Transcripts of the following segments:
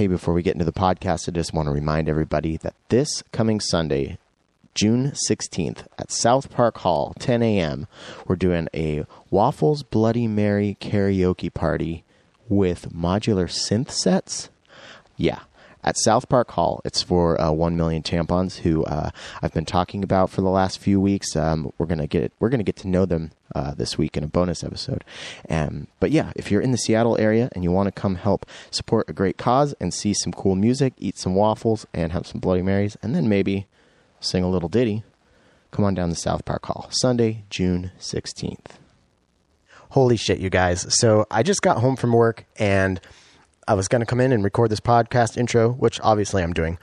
Hey, before we get into the podcast, I just want to remind everybody that this coming Sunday, June 16th at South Park Hall, 10 a.m., we're doing a Waffles Bloody Mary karaoke party with modular synth sets. Yeah, at South Park Hall. It's for uh, One Million Tampons, who uh, I've been talking about for the last few weeks. Um, we're gonna get we're gonna get to know them uh, this week in a bonus episode. Um, but yeah, if you're in the Seattle area and you want to come help support a great cause and see some cool music, eat some waffles, and have some Bloody Marys, and then maybe sing a little ditty, come on down to South Park Hall Sunday, June sixteenth. Holy shit, you guys! So I just got home from work and I was going to come in and record this podcast intro, which obviously I'm doing.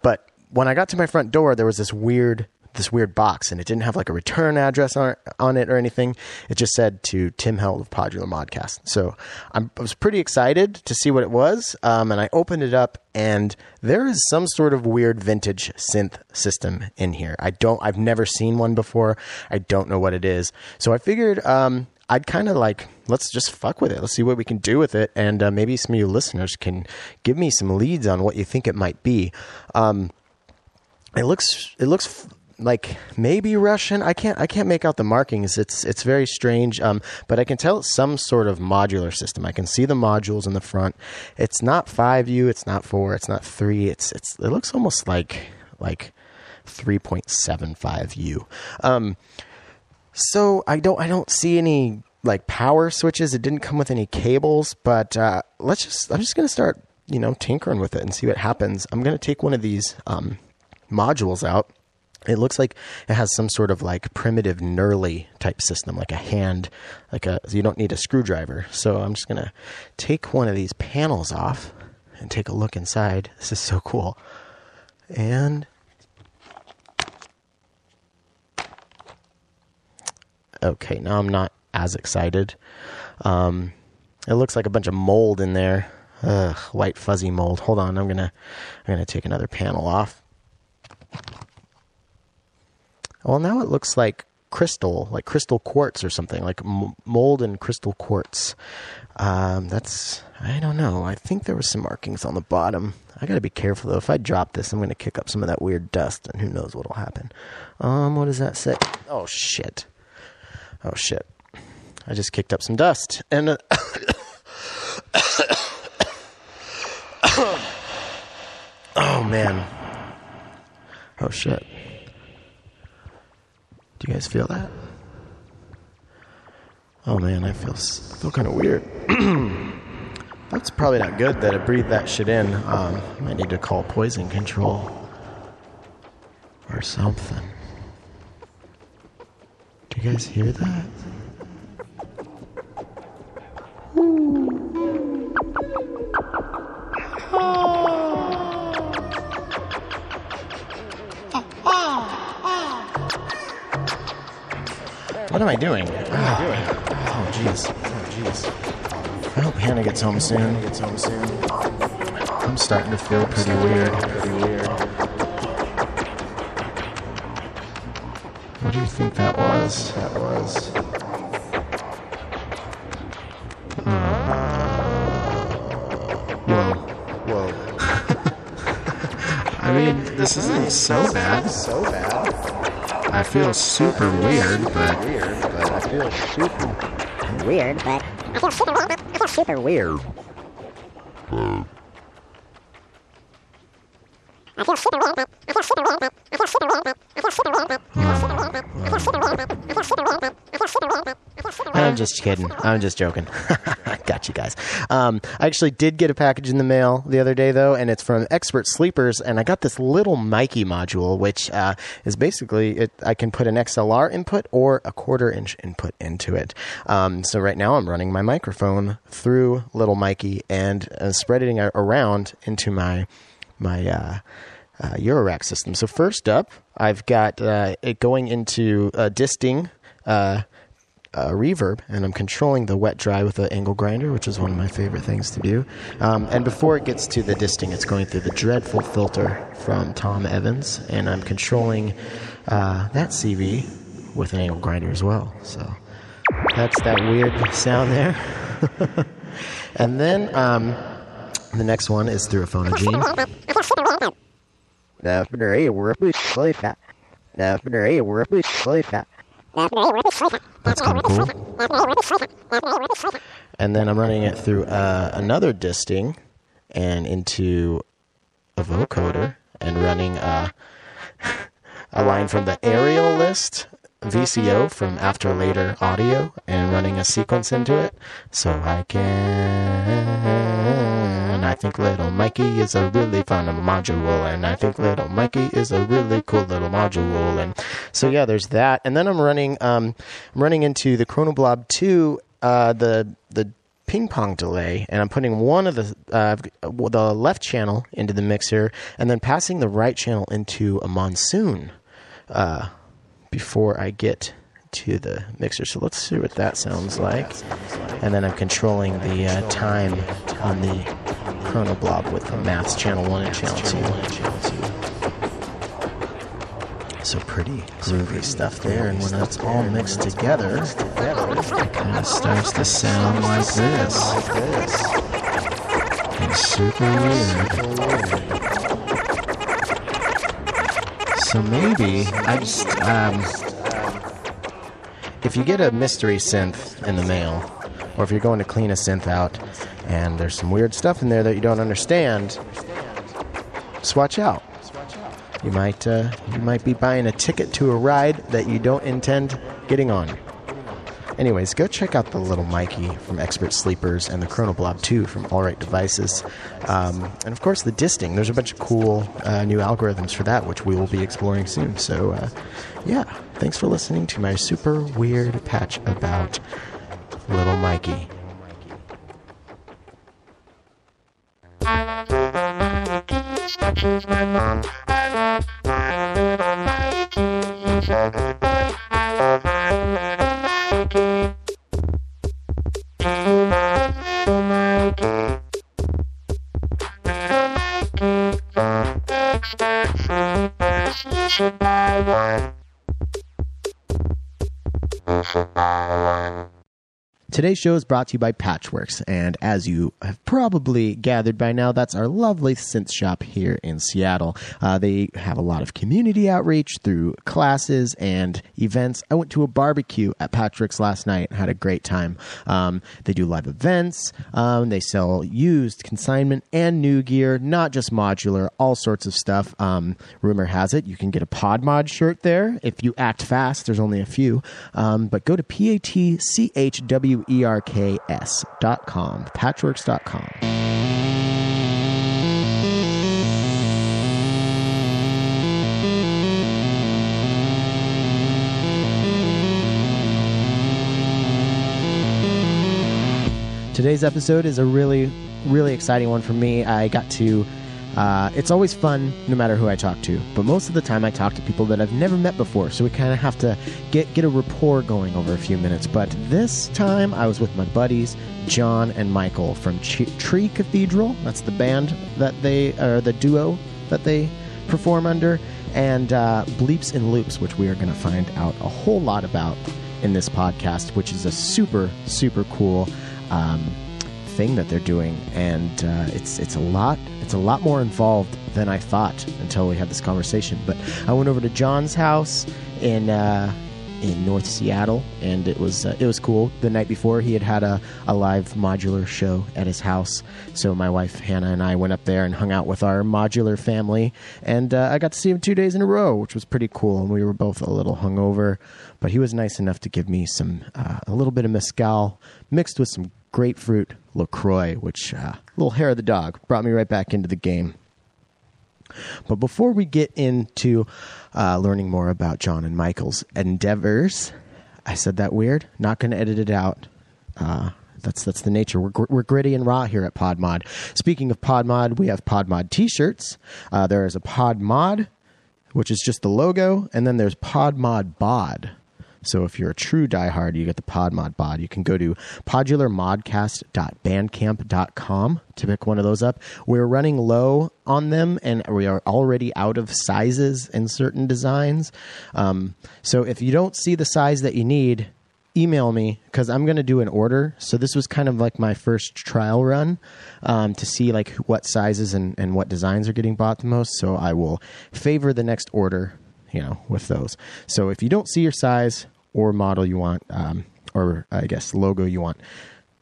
But when I got to my front door, there was this weird this weird box, and it didn't have like a return address on, on it or anything. It just said to Tim Held of Podular Modcast. So I'm, i was pretty excited to see what it was, um, and I opened it up, and there is some sort of weird vintage synth system in here. I don't, I've never seen one before. I don't know what it is. So I figured um, I'd kind of like let's just fuck with it. Let's see what we can do with it, and uh, maybe some of you listeners can give me some leads on what you think it might be. Um, it looks it looks like maybe Russian. I can't I can't make out the markings. It's it's very strange. Um, but I can tell it's some sort of modular system. I can see the modules in the front. It's not five U. It's not four. It's not three. It's it's it looks almost like like three point seven five U. Um, so I don't I don't see any like power switches. It didn't come with any cables, but uh, let's just I'm just gonna start you know tinkering with it and see what happens. I'm gonna take one of these um, modules out. It looks like it has some sort of like primitive knurly type system, like a hand, like a you don't need a screwdriver. So I'm just gonna take one of these panels off and take a look inside. This is so cool. And okay, now I'm not as excited. Um, it looks like a bunch of mold in there. Ugh, white fuzzy mold. Hold on, I'm gonna I'm gonna take another panel off. Well, now it looks like crystal, like crystal quartz or something, like mold and crystal quartz. Um, that's I don't know. I think there were some markings on the bottom. I gotta be careful though. If I drop this, I'm gonna kick up some of that weird dust, and who knows what'll happen. Um, what does that say? Oh shit. Oh shit. I just kicked up some dust. And. Uh, oh man. Oh shit. Do you guys feel that? Oh man, I feel feel kind of weird. That's probably not good that I breathed that shit in. Um, I might need to call poison control or something. Do you guys hear that? What am I doing? Ah. Oh, jeez. Oh, jeez. I hope Hannah gets home soon. Gets home soon. I'm starting to feel pretty weird. Pretty weird. What do you think that was? That was. Whoa well I mean, this isn't so bad. So bad. I feel super weird, but weird, but I feel super weird, but I feel super weird. Just kidding. I'm just joking. Got you guys. Um, I actually did get a package in the mail the other day, though, and it's from Expert Sleepers. And I got this little Mikey module, which uh, is basically it, I can put an XLR input or a quarter inch input into it. Um, so right now I'm running my microphone through little Mikey and uh, spreading it around into my my. Uh, uh, Eurorack system. So first up, I've got uh, it going into uh, disting uh, uh, reverb, and I'm controlling the wet dry with the angle grinder, which is one of my favorite things to do. Um, and before it gets to the disting, it's going through the dreadful filter from Tom Evans, and I'm controlling uh, that CV with an angle grinder as well. So that's that weird sound there. and then um, The next one is through a phonogene. That's kind of cool. And then I'm running it through uh, another disting and into a vocoder and running uh, a line from the aerial list VCO from After Later Audio and running a sequence into it. So I can. I think Little Mikey is a really fun module, and I think Little Mikey is a really cool little module. And so yeah, there's that. And then I'm running, um, I'm running into the Chronoblob 2, uh, the the ping pong delay, and I'm putting one of the uh, the left channel into the mixer, and then passing the right channel into a monsoon. Uh, before I get to the mixer. So let's see what that sounds like. And then I'm controlling the uh, time on the Chronoblob with the maths channel 1 and channel 2. So pretty groovy stuff there, and when it's all mixed together, it kind of starts to sound like this. Super weird. So maybe I just um, if you get a mystery synth in the mail, or if you're going to clean a synth out, and there's some weird stuff in there that you don't understand, just watch out. You might uh, you might be buying a ticket to a ride that you don't intend getting on. Anyways, go check out the little Mikey from Expert Sleepers and the Chronoblob 2 from Alright Devices. Um, and of course, the disting. There's a bunch of cool uh, new algorithms for that, which we will be exploring soon. So, uh, yeah, thanks for listening to my super weird patch about little Mikey. Today's show is brought to you by Patchwerks, and as you probably gathered by now, that's our lovely synth shop here in Seattle. Uh, they have a lot of community outreach through classes and events. I went to a barbecue at Patchwerks last night and had a great time. Um, they do live events, um, they sell used, consignment, and new gear, not just modular, all sorts of stuff. Um, rumor has it you can get a PodMod shirt there if you act fast. There's only a few, um, but go to P A T C H W E-R-K-S dot com, patchwerks dot com. Today's episode is a really, really exciting one for me. I got to uh, it's always fun no matter who I talk to, but most of the time I talk to people that I've never met before, so we kind of have to get get a rapport going over a few minutes. But this time I was with my buddies John and Michael from Ch- Tree Cathedral. That's the band that they are the duo that they perform under, and uh, Bleeps and Loops, which we are going to find out a whole lot about in this podcast, which is a super super cool. Um, thing that they're doing, and uh, it's it's a lot it's a lot more involved than I thought until we had this conversation. But I went over to John's house in uh, in North Seattle, and it was uh, it was cool. The night before, he had had a, a live modular show at his house, so my wife Hannah and I went up there and hung out with our modular family, and uh, I got to see him two days in a row, which was pretty cool. And we were both a little hungover, but he was nice enough to give me some uh, a little bit of mezcal mixed with some grapefruit LaCroix, which, uh, little hair of the dog, brought me right back into the game. But before we get into uh, learning more about John and Michael's endeavors, I said that weird. Not going to edit it out. Uh, that's that's the nature. We're we're gritty and raw here at PodMod. Speaking of PodMod, we have PodMod T-shirts. Uh, there is a PodMod, which is just the logo, and then there's PodMod Bod, so if you're a true diehard, you get the PodMod bod. You can go to podularmodcast.bandcamp.com to pick one of those up. We're running low on them, and we are already out of sizes in certain designs. Um, so if you don't see the size that you need, email me because I'm going to do an order. So this was kind of like my first trial run um, to see like what sizes and, and what designs are getting bought the most. So I will favor the next order, you know, with those. So if you don't see your size or model you want, um, or I guess logo you want,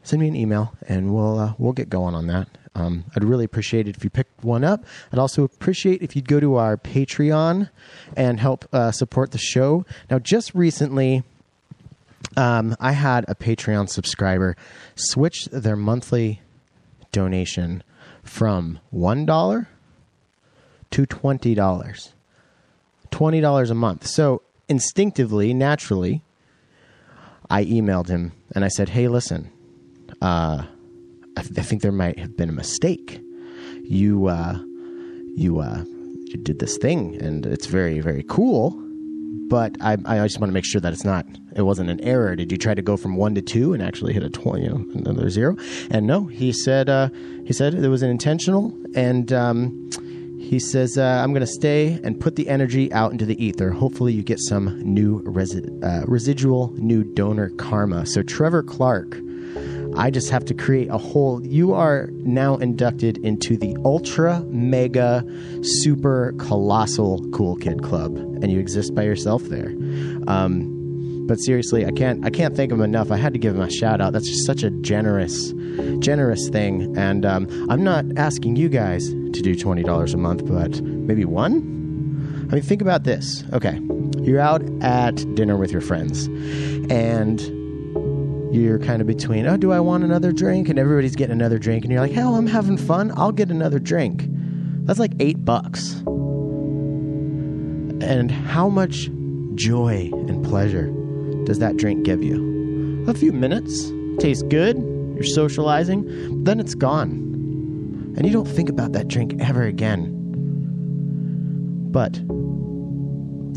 send me an email and we'll uh, we'll get going on that. Um, I'd really appreciate it if you picked one up. I'd also appreciate if you'd go to our Patreon and help uh, support the show. Now, just recently, um, I had a Patreon subscriber switch their monthly donation from one dollar to twenty dollars. Twenty dollars a month. So instinctively, naturally, I emailed him and I said, "Hey, listen, uh, I, th- I, think there might have been a mistake. You, uh, you, uh, you did this thing, and it's very, very cool." but I, I just want to make sure that it's not it wasn't an error. Did you try to go from one to two and actually hit a twenty, you know, another zero? And no, he said uh, he said it was an intentional, and um, he says uh, I'm going to stay and put the energy out into the ether. Hopefully, you get some new resi- uh, residual new donor karma. So Trevor Clark I just have to create a whole. You are now inducted into the ultra mega super colossal cool kid club, and you exist by yourself there. Um, but seriously, I can't I can't thank him enough. I had to give him a shout out. That's just such a generous, generous thing. And um, I'm not asking you guys to do twenty dollars a month, but maybe one. I mean, think about this. Okay, you're out at dinner with your friends, and you're kind of between, oh, do I want another drink? And everybody's getting another drink, and you're like, hell, I'm having fun. I'll get another drink. That's like eight bucks. And how much joy and pleasure does that drink give you? A few minutes, tastes good, you're socializing, then it's gone. And you don't think about that drink ever again. But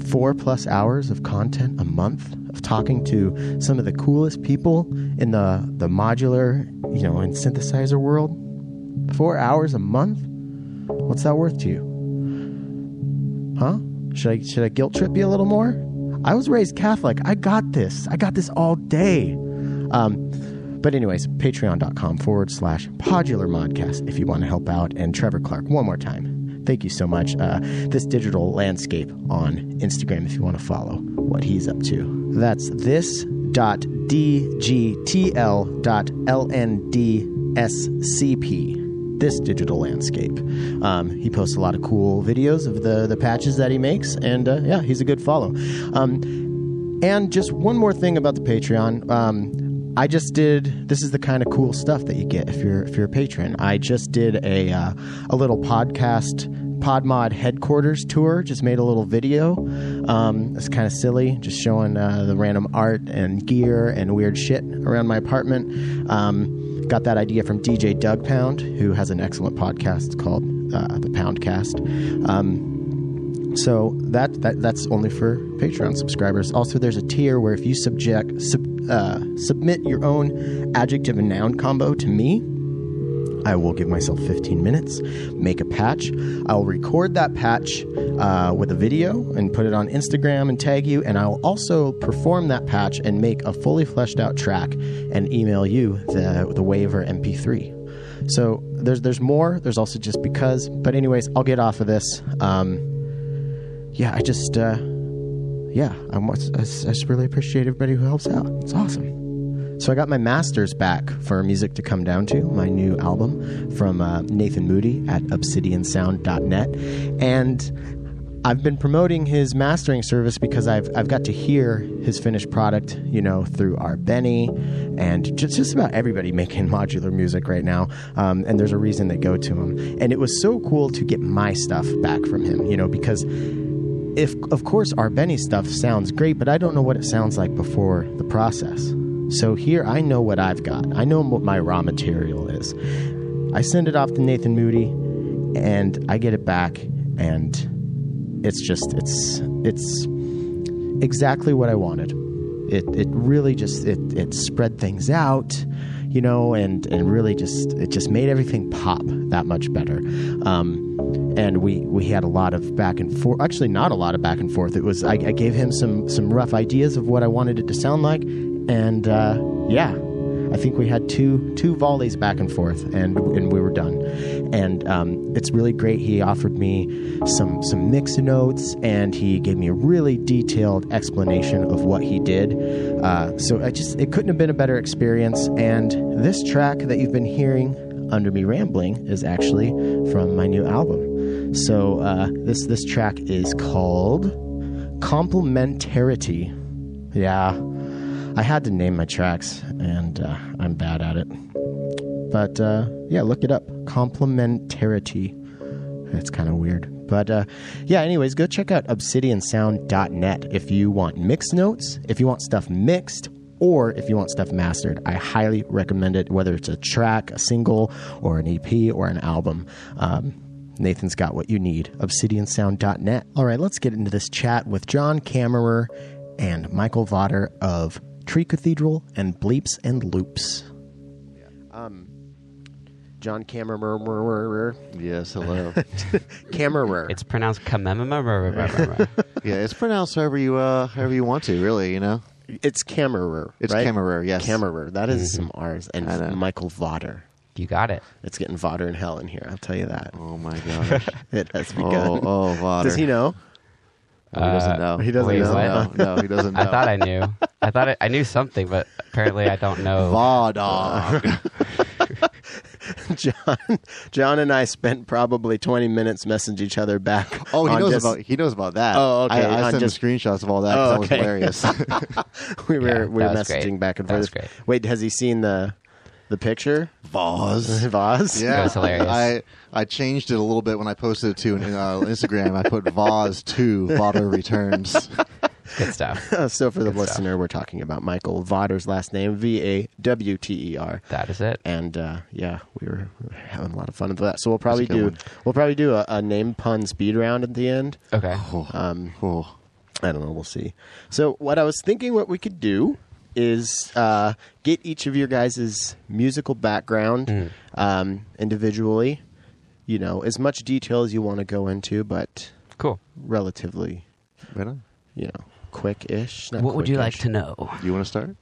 four plus hours of content a month of talking to some of the coolest people in the, the modular, you know, and synthesizer world. Four hours a month? What's that worth to you? Huh? Should I should I guilt trip you a little more? I was raised Catholic. I got this. I got this all day. Um, but anyways, patreon.com forward slash podular modcast if you want to help out. And Trevor Clark, one more time. Thank you so much. Uh, this digital landscape on Instagram if you want to follow what he's up to. That's this dot dot. This digital landscape. Um, he posts a lot of cool videos of the the patches that he makes, and uh, yeah, he's a good follow. Um, and just one more thing about the Patreon. Um, I just did. This is the kind of cool stuff that you get if you're if you're a patron. I just did a uh, a little podcast PodMod headquarters tour. Just made a little video. Um, it's kind of silly, just showing uh, the random art and gear and weird shit around my apartment. Um, got that idea from DJ Doug Pound, who has an excellent podcast called uh, the Poundcast. Um, so that, that that's only for Patreon subscribers. Also, there's a tier where if you subject sub, uh, submit your own adjective and noun combo to me, I will give myself 15 minutes, make a patch. I'll record that patch uh, with a video and put it on Instagram and tag you. And I'll also perform that patch and make a fully fleshed out track and email you the, the waiver MP3. So there's there's more. There's also just because. But anyways, I'll get off of this. Um, yeah, I just uh, yeah, I'm, I just really appreciate everybody who helps out. It's awesome. So I got my masters back for music to come down to, my new album from uh, Nathan Moody at obsidiansound.net. And I've been promoting his mastering service because I've I've got to hear his finished product, you know, through our Benny and just, just about everybody making modular music right now. Um, and there's a reason they go to him. And it was so cool to get my stuff back from him, you know, because if of course our Benny stuff sounds great, but I don't know what it sounds like before the process. So here I know what I've got. I know what my raw material is. I send it off to Nathan Moody and I get it back and it's just it's it's exactly what I wanted. It it really just it it spread things out, you know, and and really just it just made everything pop that much better. Um, and we we had a lot of back and forth. Actually, not a lot of back and forth. It was I, I, gave him some some rough ideas of what I wanted it to sound like, and uh, yeah, I think we had two two volleys back and forth, and and we were done. And um, it's really great. He offered me some some mix notes, and he gave me a really detailed explanation of what he did. Uh, so I just it couldn't have been a better experience. And this track that you've been hearing under me rambling is actually from my new album. So uh, this this track is called Complementarity. Yeah, I had to name my tracks, and uh, I'm bad at it. But uh, yeah, look it up. Complementarity. It's kind of weird. But uh, yeah, anyways, go check out obsidiansound.net if you want mixed notes, if you want stuff mixed, or if you want stuff mastered. I highly recommend it, whether it's a track, a single, or an EP, or an album. Um, Nathan's got what you need. Obsidiansound.net. All right, let's get into this chat with John Kammerer and Michael Vawter of Tree Cathedral and Bleeps and Loops. Um, John Kammerer. Yes, hello. Kammerer. It's pronounced kamemememememem. yeah, it's pronounced however you uh, however you want to. Really, you know. It's Kammerer. It's right? Kammerer, yes. Kammerer. That is some R's. And Michael Vawter. You got it. It's getting Votter in hell in here. I'll tell you that. Oh my gosh. It has begun. oh, oh, Vader. Does he know? Oh, he doesn't Uh, know. he doesn't Wait, know. what? No, no, he doesn't know. I thought I knew. I thought I, I knew something, but apparently I don't know. Vodog. John, John and I spent probably 20 minutes messaging each other back. Oh, he on knows just- about he knows about that. Oh, okay, I, I on sent just- him screenshots of all that. Oh, 'cause okay. That was hilarious. we were Yeah, we were that was messaging great. back and That was forth. great. Wait, has he seen the the picture? Vaz. Vaz? Yeah, was hilarious. I I changed it a little bit when I posted it to uh, Instagram. I put Vaz two Vada returns. Good stuff. Uh, so for the Good stuff. listener, we're talking about Michael Vawter's last name, V A W T E R. That is it. And uh, yeah, we were, having a lot of fun with that. So we'll probably a do one. we'll probably do a, a name pun speed round at the end. Okay. Um, Oh, I don't know. We'll see. So what I was thinking, what we could do is uh, get each of your guys' musical background Mm. um, individually. You know, as much detail as you want to go into, but Cool. relatively, right on. you know, quick-ish. not What would you like to know? You want to start?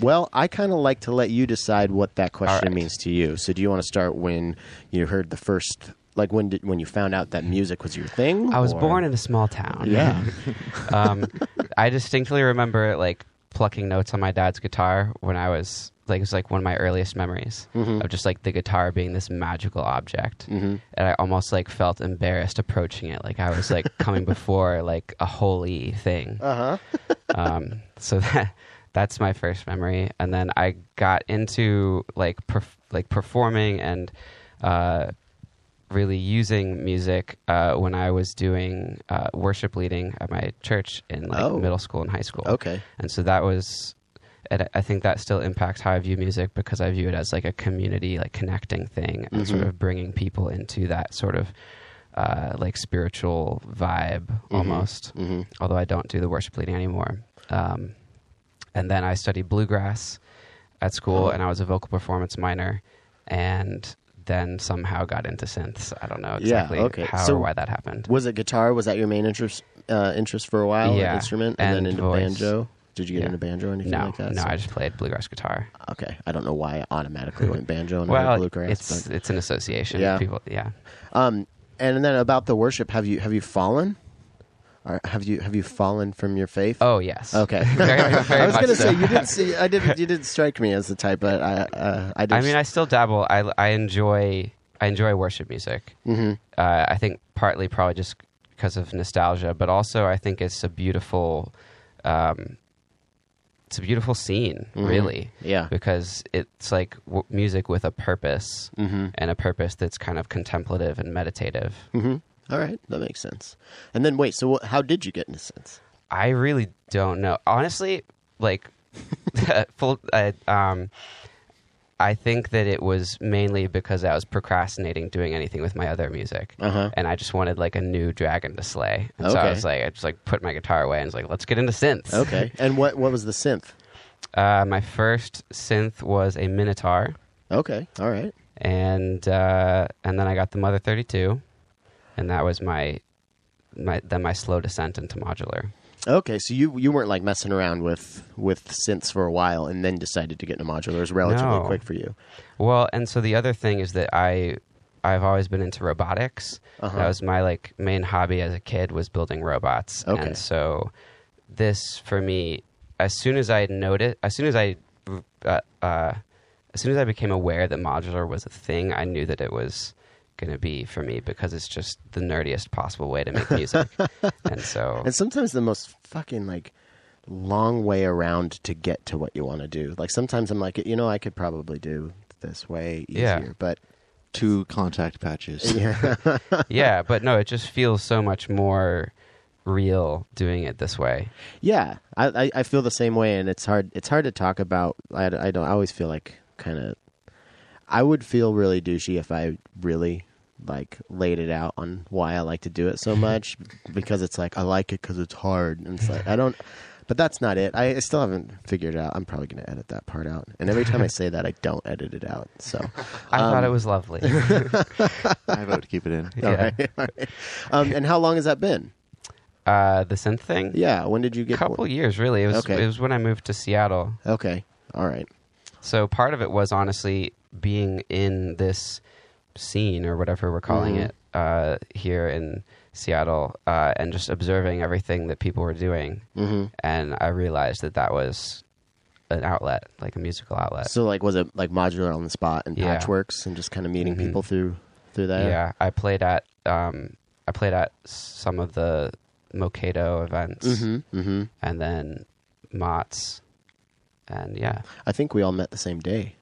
Well, I kind of like to let you decide what that question right. means to you. So, do you want to start when you heard the first, like when did when you found out that music was your thing? I was or- born in a small town. Yeah. um, I distinctly remember it like plucking notes on my dad's guitar when I was like it was like one of my earliest memories Mhm. of just like the guitar being this magical object, Mhm. and I almost like felt embarrassed approaching it, like I was like coming before like a holy thing. Uh huh. um, so that that's my first memory, and then I got into like perf- like performing and uh, really using music uh, when I was doing uh, worship leading at my church in like Oh. middle school and high school. Okay. and so that was. And I think that still impacts how I view music because I view it as like a community, like connecting thing, and sort Mhm. of bringing people into that sort of uh, like spiritual vibe almost hmm although I don't do the worship leading anymore. Um, and then I studied bluegrass at school, Oh. and I was a vocal performance minor, and then somehow got into synths. I don't know Yeah, exactly okay. how So- or why that happened. Was it guitar? Was that your main interest uh, interest for a while? Yeah, instrument, and, then into voice. banjo. Did you get Yeah. into banjo or anything No, like that? no, So- I just played bluegrass guitar. okay. I don't know why I automatically went banjo and well, bluegrass. it's it's an association. Yeah. People, yeah. um, and then about the worship, have you have you fallen? Or have you have you fallen from your faith? Oh yes. Okay. very, very I was gonna so. say you didn't see. I didn't. You didn't strike me as the type, but I. Uh, I. I mean, I still dabble. I I enjoy I enjoy worship music. hmm uh, I think partly probably just because of nostalgia, but also I think it's a beautiful, um, it's a beautiful scene, Mhm. really, Yeah. because it's like w- music with a purpose hmm and a purpose that's kind of contemplative and meditative. All right, that makes sense. And then wait, so how did you get into sense? I really don't know, honestly. Like, full. Uh, um, I think that it was mainly because I was procrastinating doing anything with my other music. Uh huh. and I just wanted like a new dragon to slay. And so I was like, I just like put my guitar away and was like, let's get into synths. Okay. And what what was the synth? Uh, my first synth was a Minitaur, Okay. All right. and uh, and then I got the Mother Thirty Two, and that was my my then my slow descent into modular. Okay, so you you weren't like messing around with with synths for a while and then decided to get into modular. It was relatively No. quick for you. Well, and so the other thing is that I I've always been into robotics. Uh-huh. That was my like main hobby as a kid was building robots. Okay. And so this for me as soon as I noticed as soon as I uh, uh, as soon as I became aware that modular was a thing, I knew that it was going to be for me because it's just the nerdiest possible way to make music. and so And sometimes the most fucking like long way around to get to what you want to do. Like sometimes I'm like, you know, I could probably do this way easier, Yeah. but Two contact patches. yeah. yeah, but no, it just feels so much more real doing it this way. Yeah, I, I I feel the same way, and it's hard. It's hard to talk about. I, I don't. I always feel like kind of. I would feel really douchey if I really like laid it out on why I like to do it so much because it's like I like it because it's hard, and it's like I don't. But that's not it. I, I still haven't figured it out. I'm probably going to edit that part out. And every time I say that, I don't edit it out. So I thought Um, it was lovely. I vote to keep it in. Yeah. all right, all right. Um, and how long has that been? Uh, the synth thing? Yeah, when did you A get? couple years, really. It was Okay. it was when I moved to Seattle. Okay, all right. So part of it was honestly being in this scene or whatever we're calling Mhm. it uh, here in Seattle uh, and just observing everything that people were doing. hmm And I realized that that was an outlet, like a musical outlet. So like, was it like modular on the spot and Yeah. Patchwerks and just kind of meeting Mhm. people through through that? yeah, I played at um, I played at some of the Mokado events, Mm-hmm. Mm-hmm. and then Mott's, and yeah, I think we all met the same day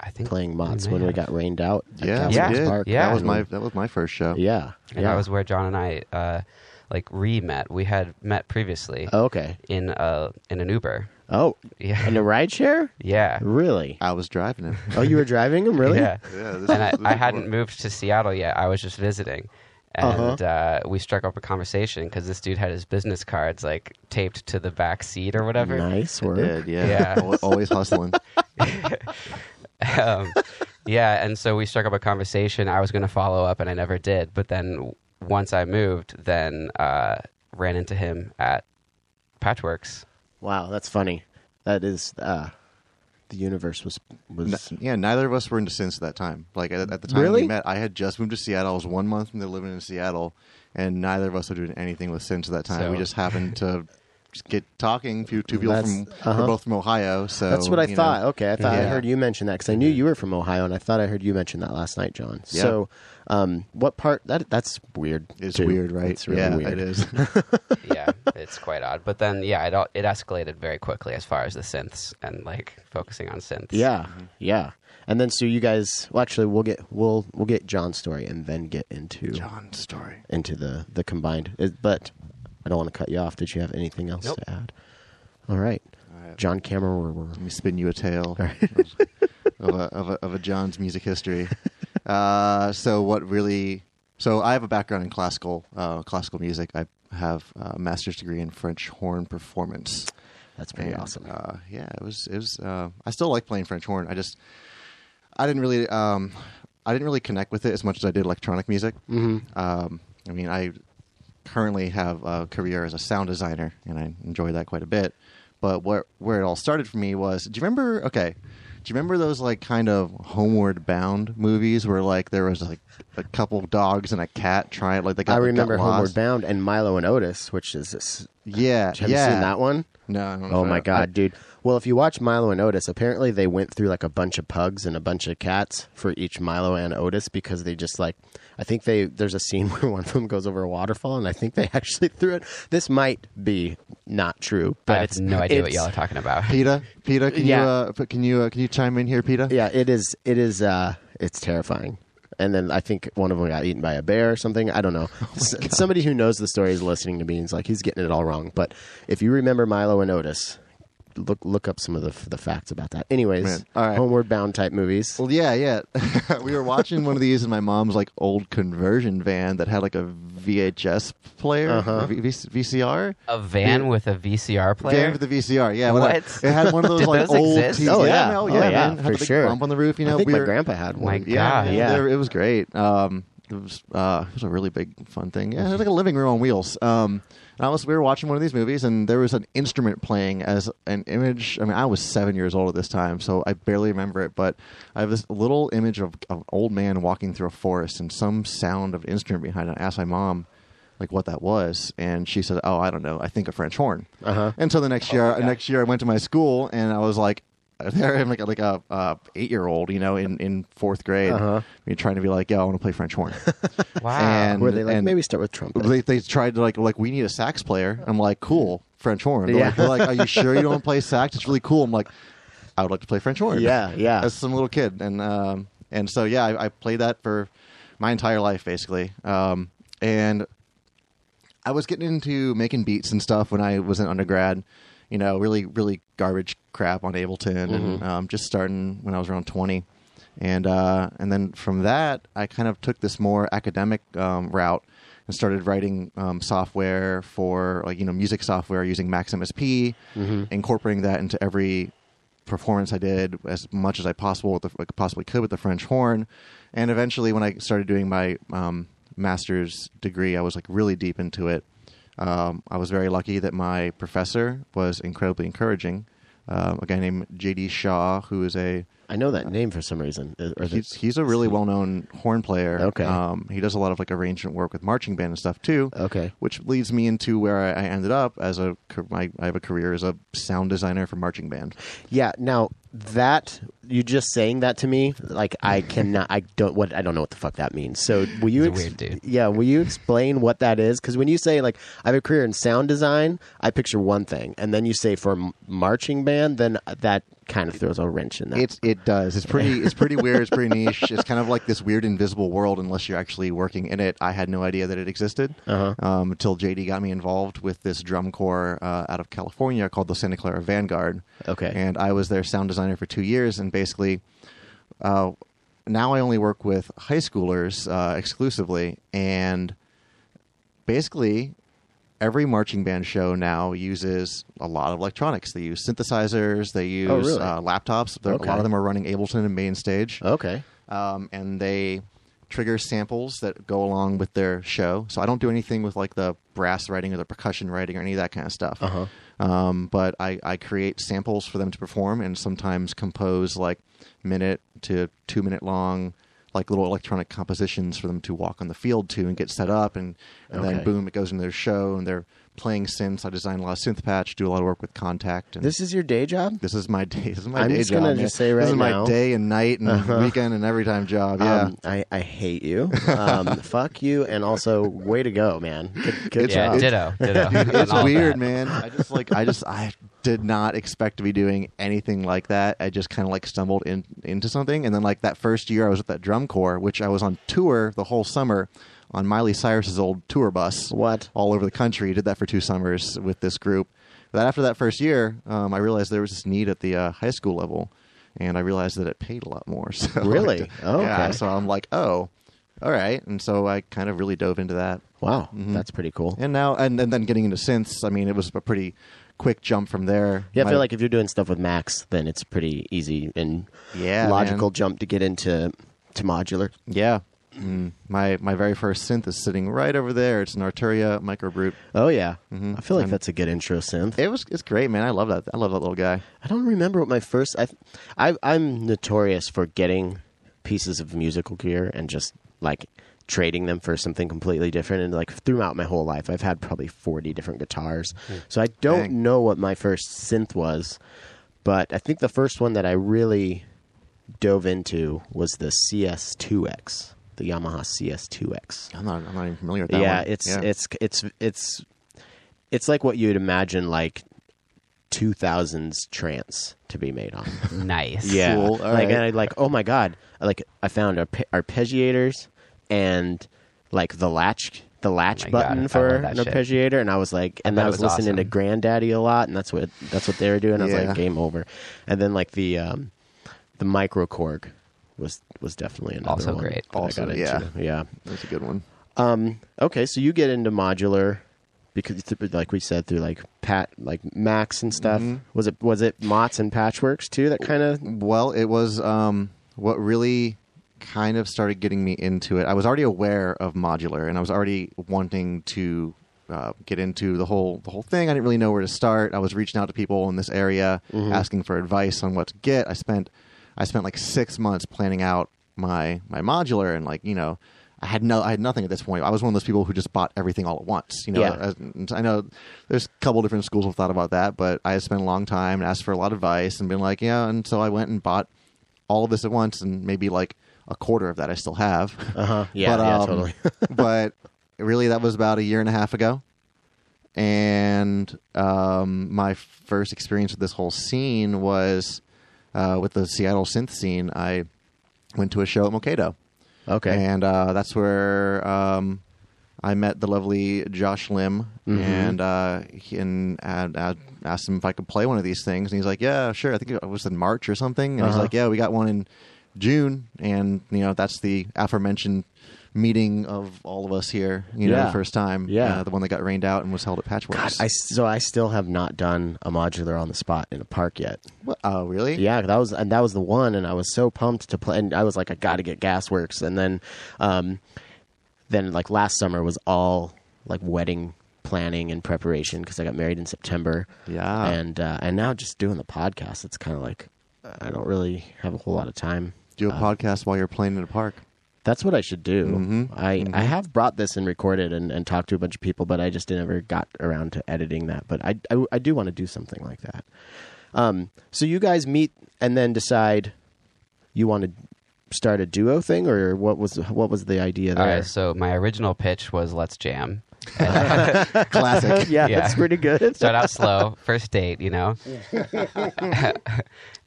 I think playing Mott's may when we got rained out. at Yeah, Castle's we did. Park. Yeah. That was my that was my first show. Yeah. and yeah. that was where John and I uh, like re met. We had met previously Oh, okay. in a in an Uber. Oh, Yeah, in a ride share? yeah, Really? I was driving him. Oh, you were driving him? Really? yeah. yeah, this And I, is- this I hadn't moved to Seattle yet. I was just visiting. Uh-huh. And uh we struck up a conversation because this dude had his business cards like taped to the back seat or whatever. Nice I work. did, yeah. Yeah. Always hustling. um, yeah, and so we struck up a conversation. I was going to follow up, and I never did. But then once I moved, then uh, ran into him at Patchwerks. Wow, that's funny. That is uh the universe was was N- yeah, neither of us were into since at that time. Like at, at the time Really? we met, I had just moved to Seattle. I was one month from there living in Seattle, and neither of us were doing anything with since at that time. So- we just happened to just get talking. Few two people That's- from uh-huh. we're both from Ohio, so That's what I you know. thought. Okay, I thought I heard you mention that because I knew you were from Ohio, and I thought I heard you mention that last night, John. Yeah. So, um, what part? That that's weird. It's too. weird, right? It's really yeah, weird. it is. yeah, it's quite odd. But then, yeah, it all, it escalated very quickly as far as the synths and like focusing on synths. Yeah, Mm-hmm. yeah. And then so you guys. Well, actually, we'll get we'll we'll get John's story and then get into John's story. into the the combined. But I don't want to cut you off. Did you have anything else Nope. to add? All right, All right. John Kammerer. Let me spin you a tale All of, a, of, a, of a John's music history. Uh, so what really? So I have a background in classical uh, classical music. I have a master's degree in French horn performance. That's pretty And, awesome. Uh, yeah, it was. It was. Uh, I still like playing French horn. I just, I didn't really, um, I didn't really connect with it as much as I did electronic music. hmm Um, I mean, I currently have a career as a sound designer, and I enjoy that quite a bit. But where where it all started for me was, do you remember? Okay, do you remember those like kind of homeward bound movies where like there was like a couple dogs and a cat trying like they got I got remember lost? Homeward Bound and Milo and Otis, which is this. Yeah, Have yeah. you seen that one? No. I don't know Oh my I- god, dude. Well, if you watch Milo and Otis, apparently they went through like a bunch of pugs and a bunch of cats for each Milo and Otis because they just like I think they there's a scene where one of them goes over a waterfall and I think they actually threw it. This might be not true, but I have it's no idea what y'all are talking about. PETA, PETA, can Yeah. you uh, can you uh, can you chime in here, PETA? Yeah, it is it is uh it's terrifying. And then I think one of them got eaten by a bear or something. I don't know. Oh S- Somebody who knows the story is listening to me and is like, he's getting it all wrong. But if you remember Milo and Otis, look look up some of the the facts about that. Anyways, Man, all right. Homeward Bound type movies. Well, yeah, yeah. we were watching one of these in my mom's like old conversion van that had like a VHS player, Uh-huh. v- V- VCR. A van Yeah. with a VCR player. Van with the VCR, yeah. well, What? It had one of those like those old exist? TVs. Oh, yeah. no, Oh, yeah, yeah, man. for Had, like, sure. Bump on the roof, you know. I think we my were- grandpa had one. My Yeah, God. yeah, Yeah. they it was great. Um, it was uh, it was a really big fun thing. Yeah, it was like a living room on wheels. Um, and I was we were watching one of these movies, and there was an instrument playing as an image. I mean, I was seven years old at this time, so I barely remember it. But I have this little image of, of an old man walking through a forest, and some sound of an instrument behind it. I asked my mom. Like what that was, and she said, "Oh, I don't know. I think a French horn." Uh-huh. And so the next year, next year, I went to my school, and I was like, there I'm like a, like a uh, eight year old, you know, in, in fourth grade, Uh-huh. you're trying to be like, yeah, I want to play French horn. Wow. And- Were they like and- maybe start with trumpet? they, they tried to like like we need a sax player. I'm like, cool, French horn. They're, Yeah. like, they're like, are you sure you don't play sax? It's really cool. I'm like, I would like to play French horn. Yeah, yeah. As some little kid, and um, and so yeah, I, I played that for my entire life basically. Um, and I was getting into making beats and stuff when I was in undergrad. You know, really, really garbage crap on Ableton, and um, just starting when I was around twenty, and uh, and then from that, I kind of took this more academic um, route and started writing um, software for like you know music software using Max MSP, incorporating that into every performance I did as much as I possible with the, like, possibly could with the French horn, and eventually when I started doing my um, master's degree, I was like really deep into it. Um, I was very lucky that my professor was incredibly encouraging. Um, a guy named J.D. Shaw, who is a I know that name for some reason. He's, he's a really well-known horn player. Okay. Um, he does a lot of like arrangement work with marching band and stuff too. Okay. Which leads me into where I, I ended up as a my, I have a career as a sound designer for marching band. Yeah. Now that you just saying that to me, like I cannot, I don't what I don't know what the fuck that means. So will you? He's a weird dude. Yeah. Will you explain what that is? Because when you say like I have a career in sound design, I picture one thing, and then you say for m- marching band, then that kind of throws a wrench in that. It's it does. It's pretty. It's pretty weird. It's pretty niche. It's kind of like this weird invisible world unless you're actually working in it. I had no idea that it existed Uh-huh. um, until JD got me involved with this drum corps uh, out of California called the Santa Clara Vanguard. Okay. and I was their sound designer for two years, and basically. Uh, now I only work with high schoolers uh, exclusively, and basically every marching band show now uses a lot of electronics. They use synthesizers, they use Oh, really? uh, laptops. Okay. A lot of them are running Ableton and main stage, okay. um, and they trigger samples that go along with their show. So I don't do anything with like the brass writing or the percussion writing or any of that kind of stuff. Uh-huh. Um, but I, I create samples for them to perform and sometimes compose like minute to two minute long like little electronic compositions for them to walk on the field to and get set up and, and Okay. then boom it goes into their show and they're playing synths. I design a lot of synth patch, do a lot of work with Kontakt and This is your day job. this is my day. This is my I'm day just job. gonna man. just say right this right is my now- day and night and Uh-huh. weekend and every time job. Yeah, Um, I, I hate you. Um, fuck you, and also way to go, man. Good, good It's- yeah, job. ditto, ditto. it's weird, that. man. I just like I just I did not expect to be doing anything like that. I just kind of like stumbled in into something, and then like that first year I was with that drum corps, which I was on tour the whole summer on Miley Cyrus's old tour bus. What? all over the country? Did that for two summers with this group. But after that first year, um, I realized there was this need at the uh, high school level, and I realized that it paid a lot more. So Really? like, Oh, yeah. okay. So I'm like, oh, all right, and so I kind of really dove into that. Wow, Mhm. that's pretty cool. And now, and, and then getting into synths, I mean, it was a pretty quick jump from there. Yeah, I feel like if you're doing stuff with Max, then it's pretty easy and Yeah, logical man. jump to get into to modular. yeah. Mm. My my very first synth is sitting right over there. It's an Arturia Microbrute. Oh yeah, Mhm. I feel like that's a good intro synth. It was it's great, man. I love that. I love that little guy. I don't remember what my first. I, I I'm notorious for getting pieces of musical gear and just like trading them for something completely different. And like throughout my whole life, I've had probably forty different guitars. Hmm. So I don't Dang. know what my first synth was, but I think the first one that I really dove into was the CS2X, the Yamaha CS2X. I'm not I'm not even familiar with that yeah, one. it's yeah. it's it's it's it's like what you'd imagine like 2000s trance to be made on. Nice. Yeah, Cool. like All right. and I like oh my god, like I found arpe- arpeggiators and like the latch the latch Oh my God, button for an shit. arpeggiator, and I was like, and bet I was, was listening to awesome. Grandaddy a lot, and that's what that's what they were doing. I was Yeah. like, game over. And then like the um, the micro Korg was was definitely another Also one great. I Also, got yeah. into. yeah. That's a good one. Um, okay, so you get into modular because, like we said, through like Pat, like Max and stuff. Mhm. Was it was it Mott's and Patchwerks too? That kind of Well, it was um, what really kind of started getting me into it. I was already aware of modular, and I was already wanting to uh, get into the whole the whole thing. I didn't really know where to start. I was reaching out to people in this area, asking for advice on what to get. I spent I spent like six months planning out my my modular, and like you know. I had no, I had nothing at this point. I was one of those people who just bought everything all at once. You know, Yeah. As- and I know there's a couple different schools have thought about that, but I spent a long time and asked for a lot of advice and been like, yeah. And so I went and bought all of this at once, and maybe like a quarter of that I still have. Uh huh. Yeah. But, yeah. um, Totally. but really, that was about a year and a half ago. And um, my first experience with this whole scene was uh, with the Seattle synth scene. I went to a show at Mokedo. okay. And uh, that's where um, I met the lovely Josh Lim, Mhm. and uh, he, and I, I asked him if I could play one of these things, and he's like, "Yeah, sure." I think it was in March or something, and he's Uh-huh. like, "Yeah, we got one in June," and you know that's the aforementioned meeting of all of us here. You know, Yeah. the first time, Yeah. uh, the one that got rained out and was held at God, Patchwerks. I so I still have not done a modular on the spot in a park yet. What? Oh, really? Yeah, that was and that was the one, and I was so pumped to play. And I was like, I got to get Gasworks, and then, um, then like last summer was all like wedding planning and preparation because I got married in September. Yeah. and uh, and now just doing the podcast, it's kind of like I don't really have a whole lot of time. Do a Uh, podcast while you're playing in a park. That's what I should do. Mhm. I, Mhm. I have brought this and recorded and, and talked to a bunch of people, but I just never got around to editing that. But I, I, I do want to do something like that. Um, so you guys meet and then decide you want to start a duo thing, or what was what was the idea there? right, so my original pitch was let's jam. Classic. yeah, Yeah. that's pretty good. Start out slow, first date, you know.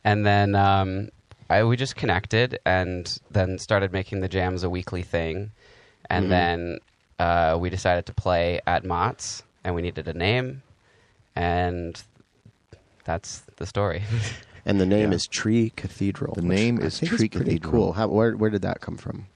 and then um, I, we just connected, and then started making the jams a weekly thing. And Mhm. then uh, we decided to play at Mott's, and we needed a name, and that's the story. and the name Yeah. is Tree Cathedral. The name is Tree pretty Cathedral. Cool. How, where where did that come from?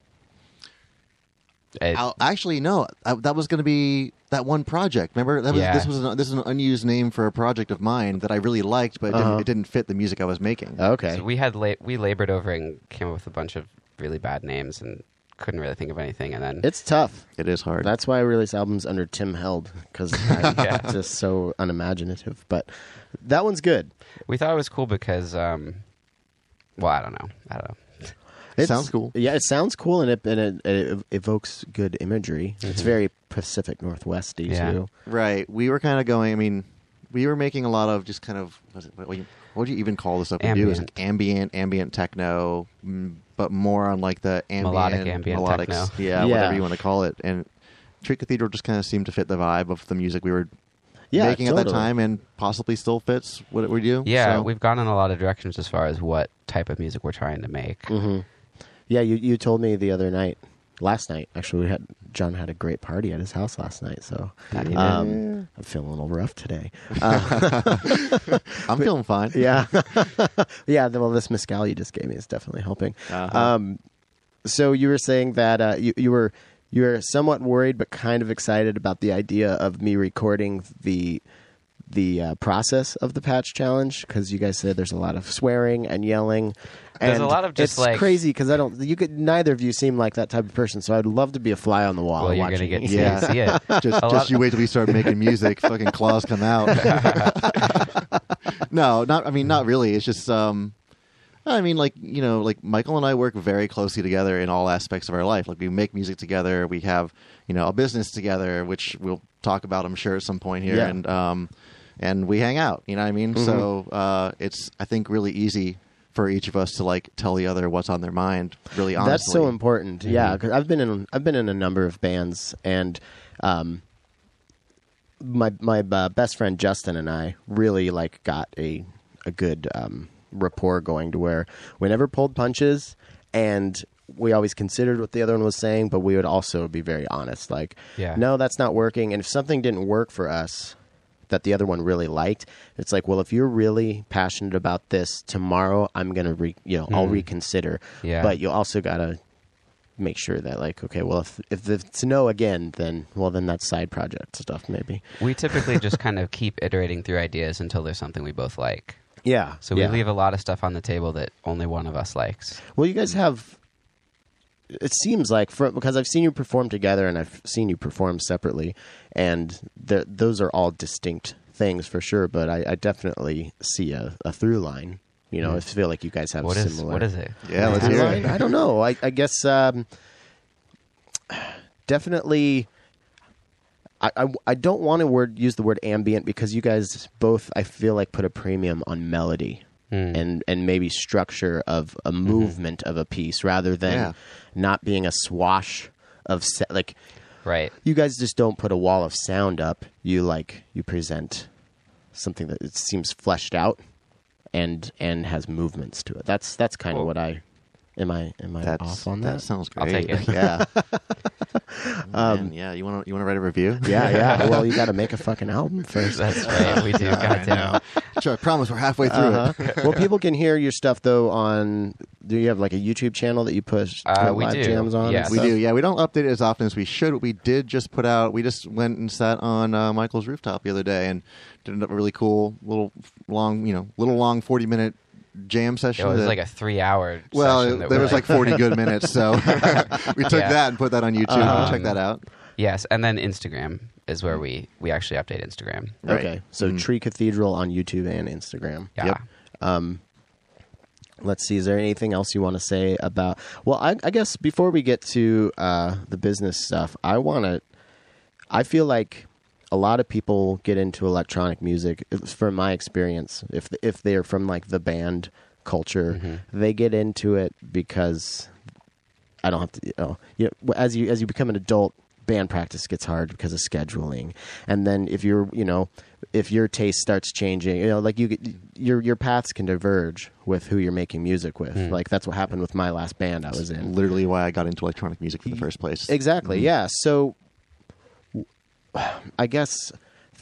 It- Oh, actually, no. I, that was going to be that one project. Remember, that was Yeah. this was an, this is an unused name for a project of mine that I really liked, but it, Uh-huh. didn't, it didn't fit the music I was making. Okay. So we had la- we labored over and came up with a bunch of really bad names and couldn't really think of anything. And then it's tough. It is hard. That's why I release albums under Tim Held because I'm Yeah. just so unimaginative. But that one's good. we thought it was cool because, um, well, I don't know, I don't know. It Sounds cool. Yeah, it sounds cool, and it and it, it evokes good imagery. It's Mhm. very Pacific Northwesty Yeah. too. right. We were kind of going. I mean, we were making a lot of just kind of what, is it, what, what, you, what would you even call this stuff? we do? It's like ambient, ambient techno, mm, but more on like the ambient, Melodic ambient melodics, techno. Yeah, Yeah. whatever you want to call it. And Tree Cathedral just kind of seemed to fit the vibe of the music we were Yeah, making at that time, and possibly still fits what we do. Yeah, So- we've gone in a lot of directions as far as what type of music we're trying to make. hmm Yeah, you you told me the other night, last night actually. We had John had a great party at his house last night, so That he did. um, I'm feeling a little rough today. Uh, I'm feeling fine. yeah, yeah. Well, this mezcal you just gave me is definitely helping. Uh-huh. Um, so you were saying that uh, you you were you were somewhat worried, but kind of excited about the idea of me recording the the uh, process of the patch challenge because you guys said there's a lot of swearing and yelling. There's and a lot of just, it's like- crazy because I don't. You could neither of you seem like that type of person, so I'd love to be a fly on the wall. well, you're watching gonna get to. Yeah. see it. just A just you wait till we start making music. fucking claws come out. no, not. I mean, not really. It's just. um I mean, like you know, like Michael and I work very closely together in all aspects of our life. Like we make music together. We have you know a business together, which we'll talk about, I'm sure, at some point here. Yeah. And um, and we hang out. You know what I mean? So uh, it's I think really easy for each of us to like tell the other what's on their mind. Really honestly. That's so important. Yeah, Mhm. because I've been in I've been in a number of bands, and um, my my uh, best friend Justin and I really like got a a good um, rapport going to where we never pulled punches, and we always considered what the other one was saying, but we would also be very honest. Like, Yeah. no, that's not working, and if something didn't work for us. That the other one really liked. It's like, well, if you're really passionate about this, tomorrow I'm gonna, re- you know, I'll Mhm. reconsider. Yeah. But you also gotta make sure that like okay well if if it's no again then well then that's side project stuff maybe We typically just kind of keep iterating through ideas until there's something we both like. yeah So we leave a lot of stuff on the table that only one of us likes. well you guys have it seems like for, because I've seen you perform together and I've seen you perform separately, and th- those are all distinct things for sure. But I, I definitely see a, a through line. You know, I feel like you guys have What is similar. what is it? Yeah, let's hear it. I don't know. I, I guess um, definitely. I, I, I don't want to word use the word ambient because you guys both I feel like put a premium on melody Hmm. and and maybe structure of a movement of a piece rather than Yeah. not being a swash of sa- like Right. you guys just don't put a wall of sound up. You like you present something that it seems fleshed out and and has movements to it. That's that's kind of what I am I am I That's, off on that that? sounds I'll great. take it. Yeah. Man, yeah. You want to you want to write a review? yeah, yeah. Well, you got to make a fucking album first. That's right. We do. Goddamn. Sure, I promise we're halfway through Uh-huh. it. well, people can hear your stuff though on. Do you have like a YouTube channel that you push Uh, we live do. jams on? Yes. We do, yeah. We don't update it as often as we should. But we did just put out. We just went and sat on uh, Michael's rooftop the other day and did a really cool little long, you know, little long forty minute jam session? It was that- like a three-hour. well, session it- there was like forty good minutes, so we took Yeah. that and put that on YouTube. Um, Check that out. Yes, and then Instagram is where we we actually update Instagram. Right. Okay, so Mhm. Tree Cathedral on YouTube and Instagram. Yeah. Yep. Let's see. Is there anything else you want to say about? Well, I, I guess before we get to uh, the business stuff, I want to. I feel like a lot of people get into electronic music. From my experience, if if they're from like the band culture, Mm-hmm. they get into it because I don't have to. You know, you know, as you as you become an adult, band practice gets hard because of scheduling, and then if you're you know if your taste starts changing, you know, like you get, your your paths can diverge with who you're making music with. Mm. Like that's what happened with my last band I was in. Literally, why I got into electronic music in the first place. Exactly. Mhm. Yeah. So, I guess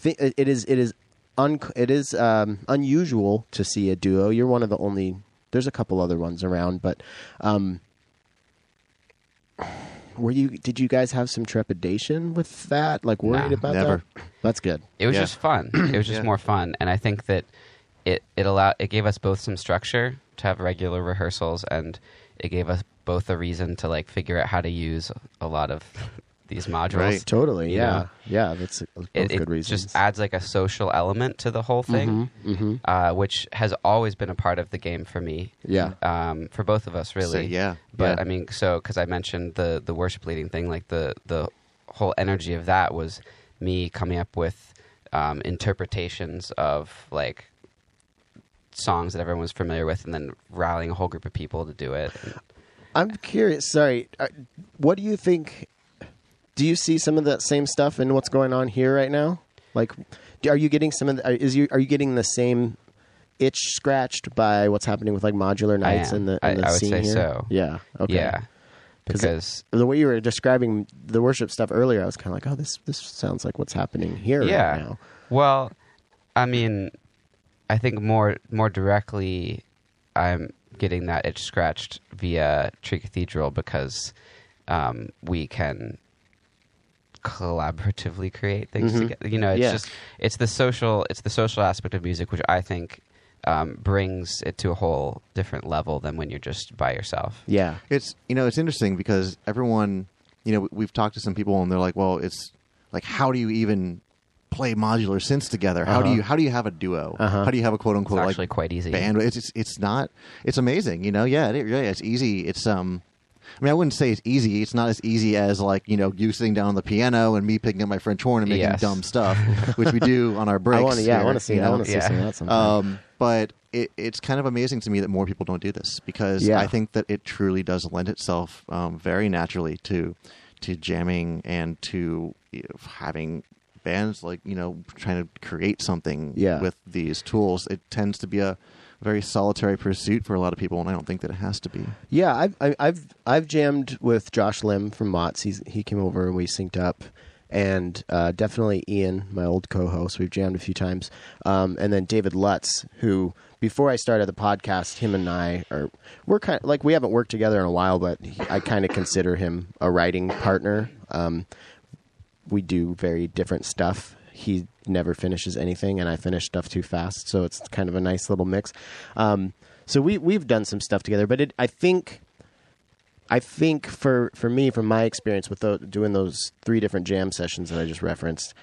th- it is it is un- it is um, unusual to see a duo. You're one of the only. There's a couple other ones around, but um, were you? Did you guys have some trepidation with that? Like worried Nah, about never. that? That's good. It was Yeah. just fun. It was just Yeah. more fun, and I think that it it allowed it gave us both some structure to have regular rehearsals, and it gave us both a reason to like figure out how to use a lot of these modules. Right. Totally. You Yeah. know? Yeah. That's It, good reasons. just adds like a social element to the whole thing, hmm uh, which has always been a part of the game for me. Yeah. um, for both of us, really. So, yeah, But yeah. I mean, so because I mentioned the the worship leading thing, like the the whole energy of that was me coming up with um, interpretations of like songs that everyone was familiar with, and then rallying a whole group of people to do it. I'm curious. Sorry, uh, what do you think? Do you see some of that same stuff in what's going on here right now? Like, are you getting some of? The, is you are you getting the same itch scratched by what's happening with like modular nights and the, I- and the I would scene say here? so. Yeah. Okay. Yeah, 'Cause because the way you were describing the worship stuff earlier, I was kind of like, oh, this this sounds like what's happening here yeah. right now. Well, I mean, I think more more directly, I'm getting that itch scratched via Tree Cathedral because um, we can collaboratively create things Mhm. together. You know, it's Yeah. just it's the social it's the social aspect of music which I think um, brings it to a whole different level than when you're just by yourself. Yeah. It's you know it's interesting because everyone you know we've talked to some people and they're like, well, it's like how do you even play modular synths together? How do Uh-huh. you how do you have a duo? Uh-huh. How do you have a quote It's unquote actually like quite easy. band? It's, it's it's not it's amazing. You know, yeah, it, yeah, it's easy. It's um. I mean, I wouldn't say it's easy. It's not as easy as like you know you sitting down on the piano and me picking up my French horn and making Yes. dumb stuff, which we do on our breaks. I want to. Yeah, I here, want to see. you I know? want to see Yeah. some of that sometime. Um, but it, it's kind of amazing to me that more people don't do this because Yeah. I think that it truly does lend itself um, very naturally to to jamming and to you know, having bands like you know trying to create something Yeah. with these tools. It tends to be a very solitary pursuit for a lot of people, and I don't think that it has to be. Yeah, I've I- I've I've jammed with Josh Lim from Mott's. He's, he came over and we synced up, and uh, definitely Ian, my old co-host. We've jammed a few times, um, and then David Lutz, who before I started the podcast, him and I are we're kind of like we haven't worked together in a while, but he, I kind of consider him a writing partner. Um, we do very different stuff. He never finishes anything, and I finish stuff too fast, so it's kind of a nice little mix. Um, so we we've done some stuff together, but it, I think I think for for me, from my experience with tho- doing those three different jam sessions that I just referenced,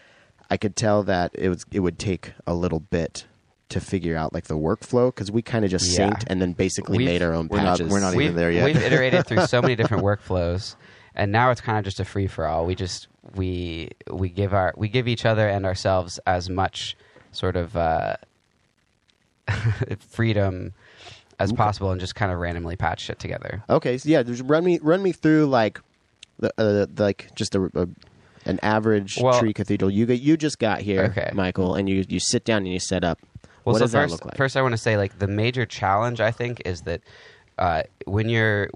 I could tell that it was it would take a little bit to figure out like the workflow because we kind of just Yeah. synced and then basically We've- made our own we're not- patches. we're not even we've, there yet. We've iterated through so many different workflows, and now it's kind of just a free for all. We just we we give our we give each other and ourselves as much sort of uh, freedom as possible, and just kind of randomly patch shit together. Okay, so yeah, just run me run me through like the uh, like just a, a an average Well- tree cathedral. You get you just got here, Okay. Michael, and you you sit down and you set up. Well, what so does first, that look like? first I want to say like the major challenge I think is that uh, when you're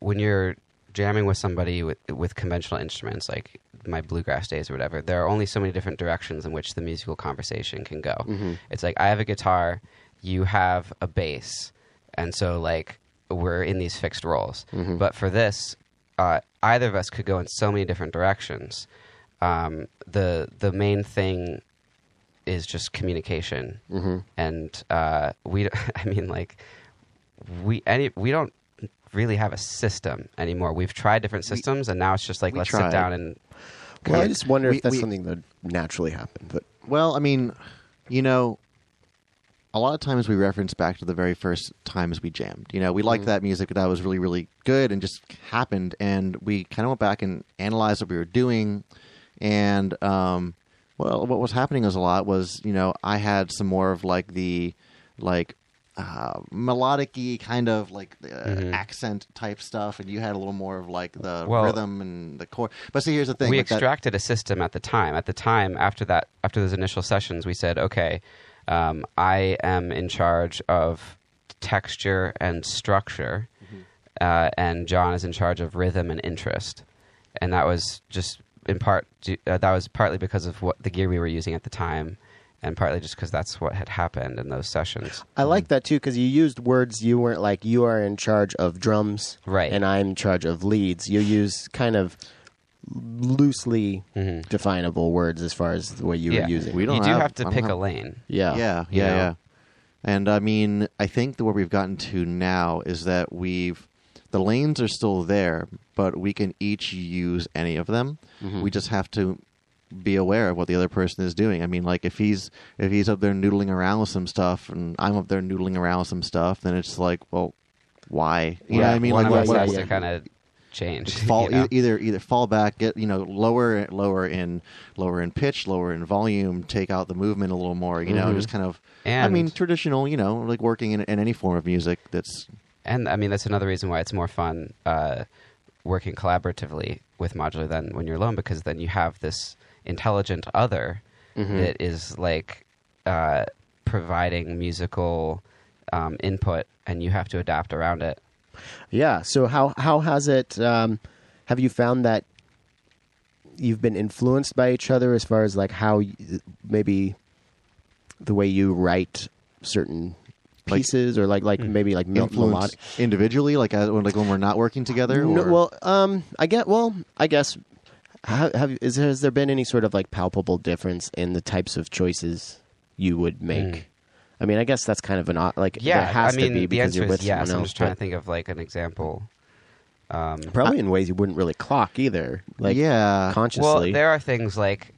when you're jamming with somebody with with conventional instruments like my bluegrass days or whatever, there are only so many different directions in which the musical conversation can go. Mm-hmm. It's like I have a guitar, you have a bass, and so like we're in these fixed roles. Mm-hmm. But for this, uh, either of us could go in so many different directions. Um, the the main thing is just communication, Mm-hmm. and uh, we. I mean, like we any we don't really have a system anymore. We've tried different systems, and now it's just like we let's tried. sit down and well, I just wonder we- if that's we- something that naturally happened. But Well, I mean, you know, a lot of times we reference back to the very first times we jammed. You know, we liked that music that was really, really good and just happened, and we kind of went back and analyzed what we were doing. And um, well, what was happening was a lot was you know I had some more of like the like uh, melodic-y kind of like uh, Mhm. accent type stuff, and you had a little more of like the Well- rhythm and the core. But see, here's the thing: we with that- extracted a system at the time. At the time, after that, after those initial sessions, we said, okay, um, I am in charge of texture and structure, uh, and John is in charge of rhythm and interest. And that was just in part uh, that was partly because of what the gear we were using at the time, and partly just because that's what had happened in those sessions. I like that too because you used words you weren't like you are in charge of drums, Right. And I'm in charge of leads. You use kind of loosely Mhm. definable words as far as the way you yeah, were using. We don't you do have- have, to pick have- a lane. Yeah, yeah, you yeah, know? yeah. And I mean, I think the where we've gotten to now is that we've the lanes are still there, but we can each use any of them. Mhm. We just have to be aware of what the other person is doing. I mean, like if he's if he's up there noodling around with some stuff, and I'm up there noodling around with some stuff, then it's like, well, why? You know what I mean? Like, what, what, has to kind of change. fall you know? either either fall back get you know lower lower in lower in pitch lower in volume take out the movement a little more you know Mhm. just kind of i mean traditional you know like working in, in any form of music that's and I mean that's another reason why it's more fun uh, working collaboratively with modular than when you're alone because then you have this intelligent other Mhm. that is like uh, providing musical um, input and you have to adapt around it. Yeah. So how how has it? Um, have you found that you've been influenced by each other as far as like how y- maybe the way you write certain Like- pieces or like like Hmm. maybe like influence individually like as, when- like when we're not working together No, or well, um, I get. Well, I guess. How, have is has there been any sort of like palpable difference in the types of choices you would make? Mm. I mean, I guess that's kind of an odd- like Yeah, there has I mean to be the because answer you're with is yes. someone I'm just trying to think of like an example. Um, probably in ways you wouldn't really clock either. Like yeah consciously. Well, there are things like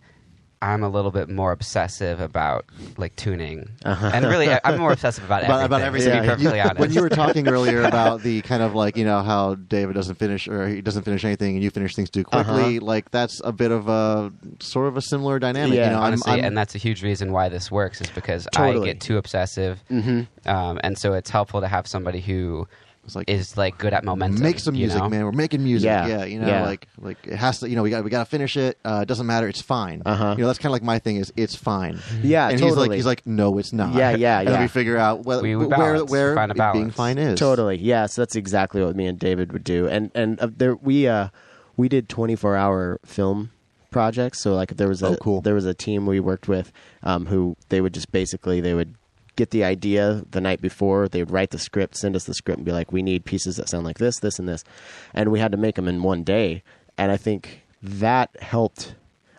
I'm a little bit more obsessive about like tuning, Uh-huh. and really I- I'm more obsessive about everything. about, about everything. To be perfectly You- honest, when you were talking earlier about the kind of like you know how David doesn't finish or he doesn't finish anything and you finish things too quickly, Uh-huh. like that's a bit of a sort of a similar dynamic. Yeah, you know, I'm- honestly, I'm- and that's a huge reason why this works is because Totally. I get too obsessive, hmm um, and so it's helpful to have somebody who it's like is like good at momentum. make some you music, know? man. We're making music. Yeah. Yeah, you know, Yeah. like like it has to. You know, we got we got to finish it. Uh, it doesn't matter. It's fine. Uh-huh. You know, that's kind of like my thing. Is it's fine. Yeah, and totally. he's like he's like no, it's not. Yeah, yeah, and then yeah. we figure out whether, We- we where balance. where Find a it being balance. fine is Totally. Yeah. So that's exactly what me and David would do. And and uh, there we uh we did 24 hour film projects. So like there was a Oh, cool. there was a team we worked with um, who they would just basically they would get the idea the night before. They would write the script, send us the script, and be like, "We need pieces that sound like this, this, and this," and we had to make them in one day. And I think that helped.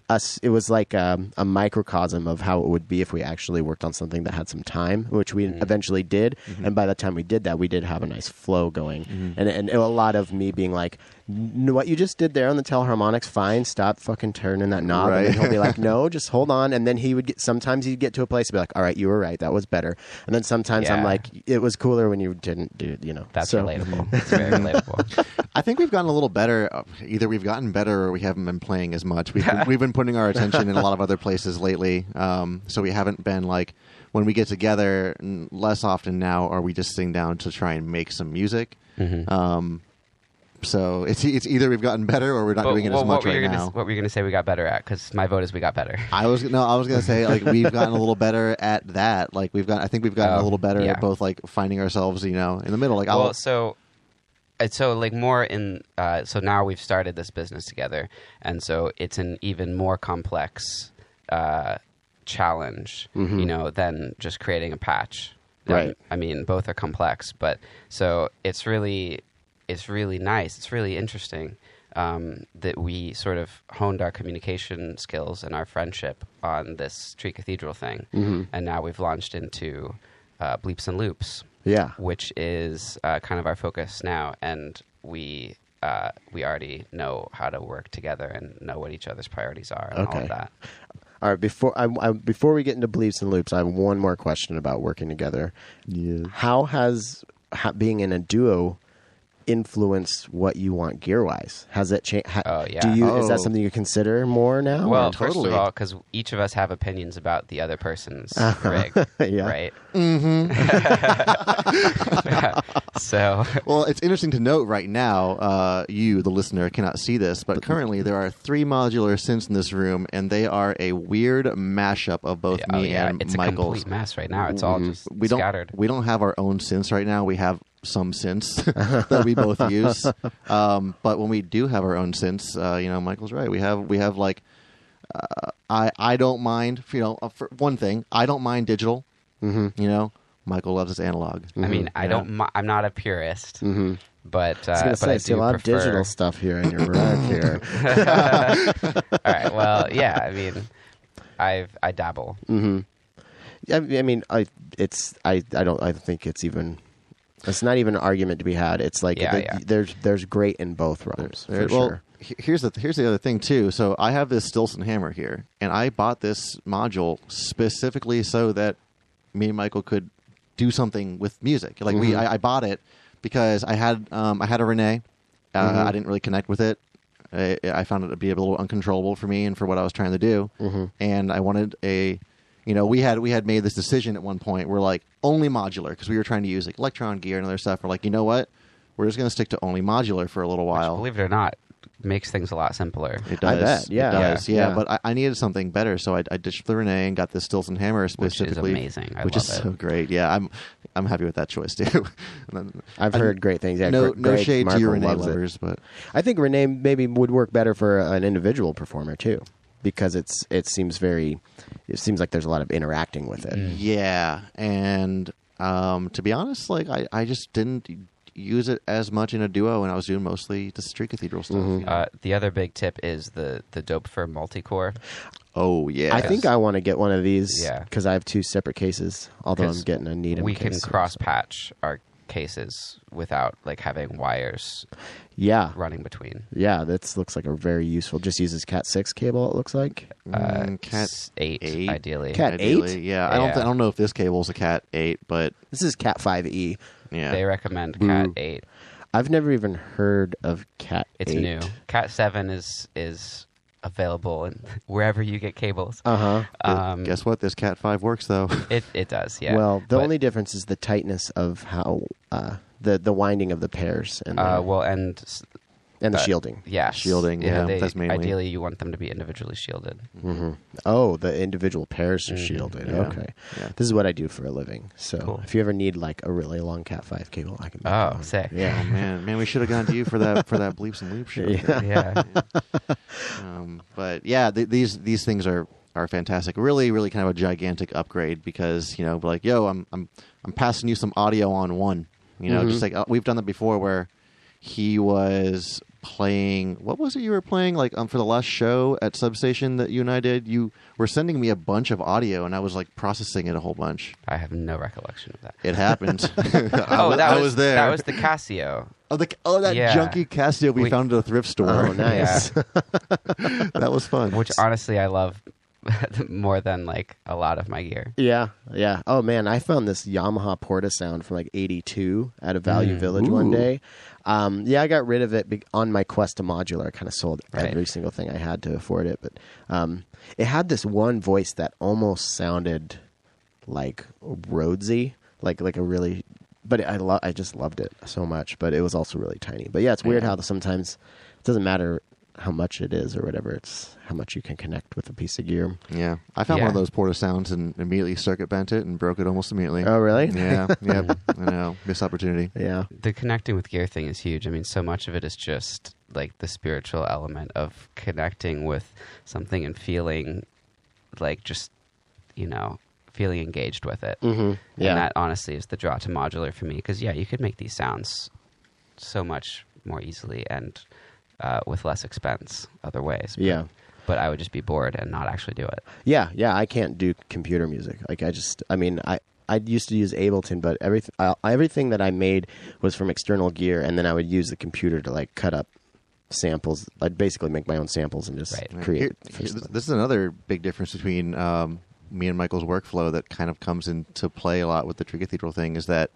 us. It was like um, a microcosm of how it would be if we actually worked on something that had some time, which we Mm-hmm. eventually did. And by the time we did that, we did have a nice flow going, and and a lot of me being like, "N- "What you just did there on the Telharmonics, fine. Stop fucking turning that knob." And he'll be like, "No, just hold on." And then he would get. Sometimes he'd get to a place and be like, "All right, you were right. That was better." And then sometimes I'm like, "It was cooler when you didn't do." You know, That's so, relatable. It's very relatable. I think we've gotten a little better. uh, Either we've gotten better or we haven't been playing as much. We've been, we've been putting our attention in a lot of other places lately. Um, so we haven't been like when we get together. Less often now are we just sitting down to try and make some music. Mhm. Um, so it's it's either we've gotten better or we're not But doing it what, as much right gonna, now. What were you going to say we got better at? Because my vote is we got better. I was no, I was gonna say like we've gotten a little better at that. Like we've got, I think we've gotten Oh, a little better yeah. at both like finding ourselves, you know, in the middle. Like I'll, so it's so like more in uh, so now we've started this business together, and so it's an even more complex uh, challenge, Mhm. you know, than just creating a patch. Right. I mean, both are complex, but so it's really it's really nice. It's really interesting. Um, that we sort of honed our communication skills and our friendship on this Tree Cathedral thing, Mhm. and now we've launched into uh, Bleeps and Loops, yeah, which is uh, kind of our focus now, and we uh, we already know how to work together and know what each other's priorities are and all Okay. of that. All right, before I, I, before we get into bleeps and loops, I have one more question about working together. yeah. How has ha, being in a duo influenced what you want gear wise? Has it changed? Ha, Oh, yeah. Do you is that Oh. something you consider more now? well, or- first of all, because each of us have opinions about the other person's rig, Yeah. right? Mm-hmm. so Well, it's interesting to note right now, uh, you, the listener, cannot see this, but currently there are three modular synths in this room, and they are a weird mashup of both oh me yeah, and it's a Michael's. complete mess right now. It's all just we don't scattered. we don't have our own synths right now. We have some synths that we both use, um, but when we do have our own synths, uh, you know, Michael's right. We have we have like uh, I I don't mind. You know, uh, for one thing, I don't mind digital. Mhm. You know, Michael loves his analog. I mean, I Yeah. don't. I'm not a purist, Mhm. but uh, I was gonna but say, I I see do a lot prefer... of digital stuff here in your rack here. All right. Well, yeah. I mean, I've I dabble. hmm I, I mean, I it's I I don't I think it's even. It's not even an argument to be had. It's like Yeah, the- yeah. there's there's great in both realms There- for well, sure. here's the here's the other thing too. So I have this Stillson Hammer here, and I bought this module specifically so that me and Michael could do something with music. Like we, Mhm. I, I bought it because I had um, I had a René. Uh, Mhm. I didn't really connect with it. I, I found it to be a little uncontrollable for me and for what I was trying to do. Mhm. And I wanted a, you know, we had we had made this decision at one point. We're like only modular because we were trying to use like Elektron gear and other stuff. We're like, you know what? We're just going to stick to only modular for a little Which, while. believe it or not, makes things a lot simpler. It I does. bet, yeah. It does. Yeah, Yeah. yeah. But I, I needed something better, so I, I ditched the René and got this Stillson Hammer Which is specifically, amazing. I which love is it. so great. Yeah, I'm I'm happy with that choice too. Then- I've I- heard great things. Yeah, no, Gre- no Greg shade to your Markle René loves it. lovers, but I think René maybe would work better for an individual performer too, because it's it seems very, it seems like there's a lot of interacting with it. Mm. yeah. And um, to be honest, like I, I just didn't use it as much in a duo, and I was doing mostly the Tree Cathedral stuff. Mhm. you know? Uh, the other big tip is the the dope for multi-core. oh yeah, I think I want to get one of these Yeah. because I have two separate cases. Although I'm getting a Needham. we case can soon, cross so- patch our cases without like having wires Yeah, running between. yeah. That looks like a very useful. Just uses Cat six cable. It looks like. Uh, Mm, cat s- eight, eight? ideally. Cat eight? Yeah, I don't. Yeah. Th- I don't know if this cable is a Cat eight, but This is Cat five E. yeah, They recommend Boo. Cat eight. I've never even heard of Cat. It's 8. new. Cat seven is is available and wherever you get cables. Uh huh. Um, Guess what? This Cat five works though. it it does. Yeah. Well, the But, only difference is the tightness of how uh, the the winding of the pairs and the, uh, well, and and the shielding. yeah, Shielding, yeah, they- that's mainly- Ideally, you want them to be individually shielded. hmm Oh, the individual pairs are Mhm. shielded. Yeah. Okay, Yeah. this is what I do for a living. So Cool. if you ever need like a really long Cat five cable, I can. make Oh, one. sick. Oh Yeah. man, man, we should have gone to you for that for that bleeps and loops show. Yeah. Yeah. Um, but yeah, th- these these things are are fantastic. Really, really kind of a gigantic upgrade because you know, like, yo, I'm I'm I'm passing you some audio on one. You know, Mhm. just like uh, we've done that before, where he was playing. What was it you were playing? Like um, for the last show at Substation that you and I did, you were sending me a bunch of audio, and I was like processing it a whole bunch. I have no recollection of that. It happened. I, oh, wa- that I was, was there. That was the Casio. oh, the, oh, that Yeah. junky Casio we, We- found at a thrift store. Oh, nice. that was fun. which honestly I love more than like a lot of my gear. Yeah, yeah. Oh man, I found this Yamaha PortaSound from like '82 at a Value Mm. Village one Ooh. day. Um, yeah, I got rid of it be- on my quest to modular. I kind of sold Right. every single thing I had to afford it, but um, it had this one voice that almost sounded like Rhodesy, like like a really. But I lo- I just loved it so much. But it was also really tiny. But yeah, it's weird Yeah. how the, sometimes it doesn't matter how much it is or whatever. It's how much you can connect with a piece of gear. yeah, I found Yeah. one of those PortaSounds and immediately circuit bent it and broke it almost immediately. Oh really? Yeah, yeah. I know. Missed opportunity. yeah. The connecting with gear thing is huge. I mean, so much of it is just like the spiritual element of connecting with something and feeling like just, you know, feeling engaged with it. Mm-hmm. Yeah. And that honestly is the draw to modular for me because, yeah, you could make these sounds so much more easily and uh, with less expense other ways. But- Yeah. But I would just be bored and not actually do it. Yeah, yeah, I can't do computer music. Like I just, I mean, I I used to use Ableton, but everything I, everything that I made was from external gear, and then I would use the computer to like cut up samples. I'd basically make my own samples and just Right. Right. create. Here- here- this is another big difference between um, me and Michael's workflow that kind of comes into play a lot with the Tree Cathedral thing is that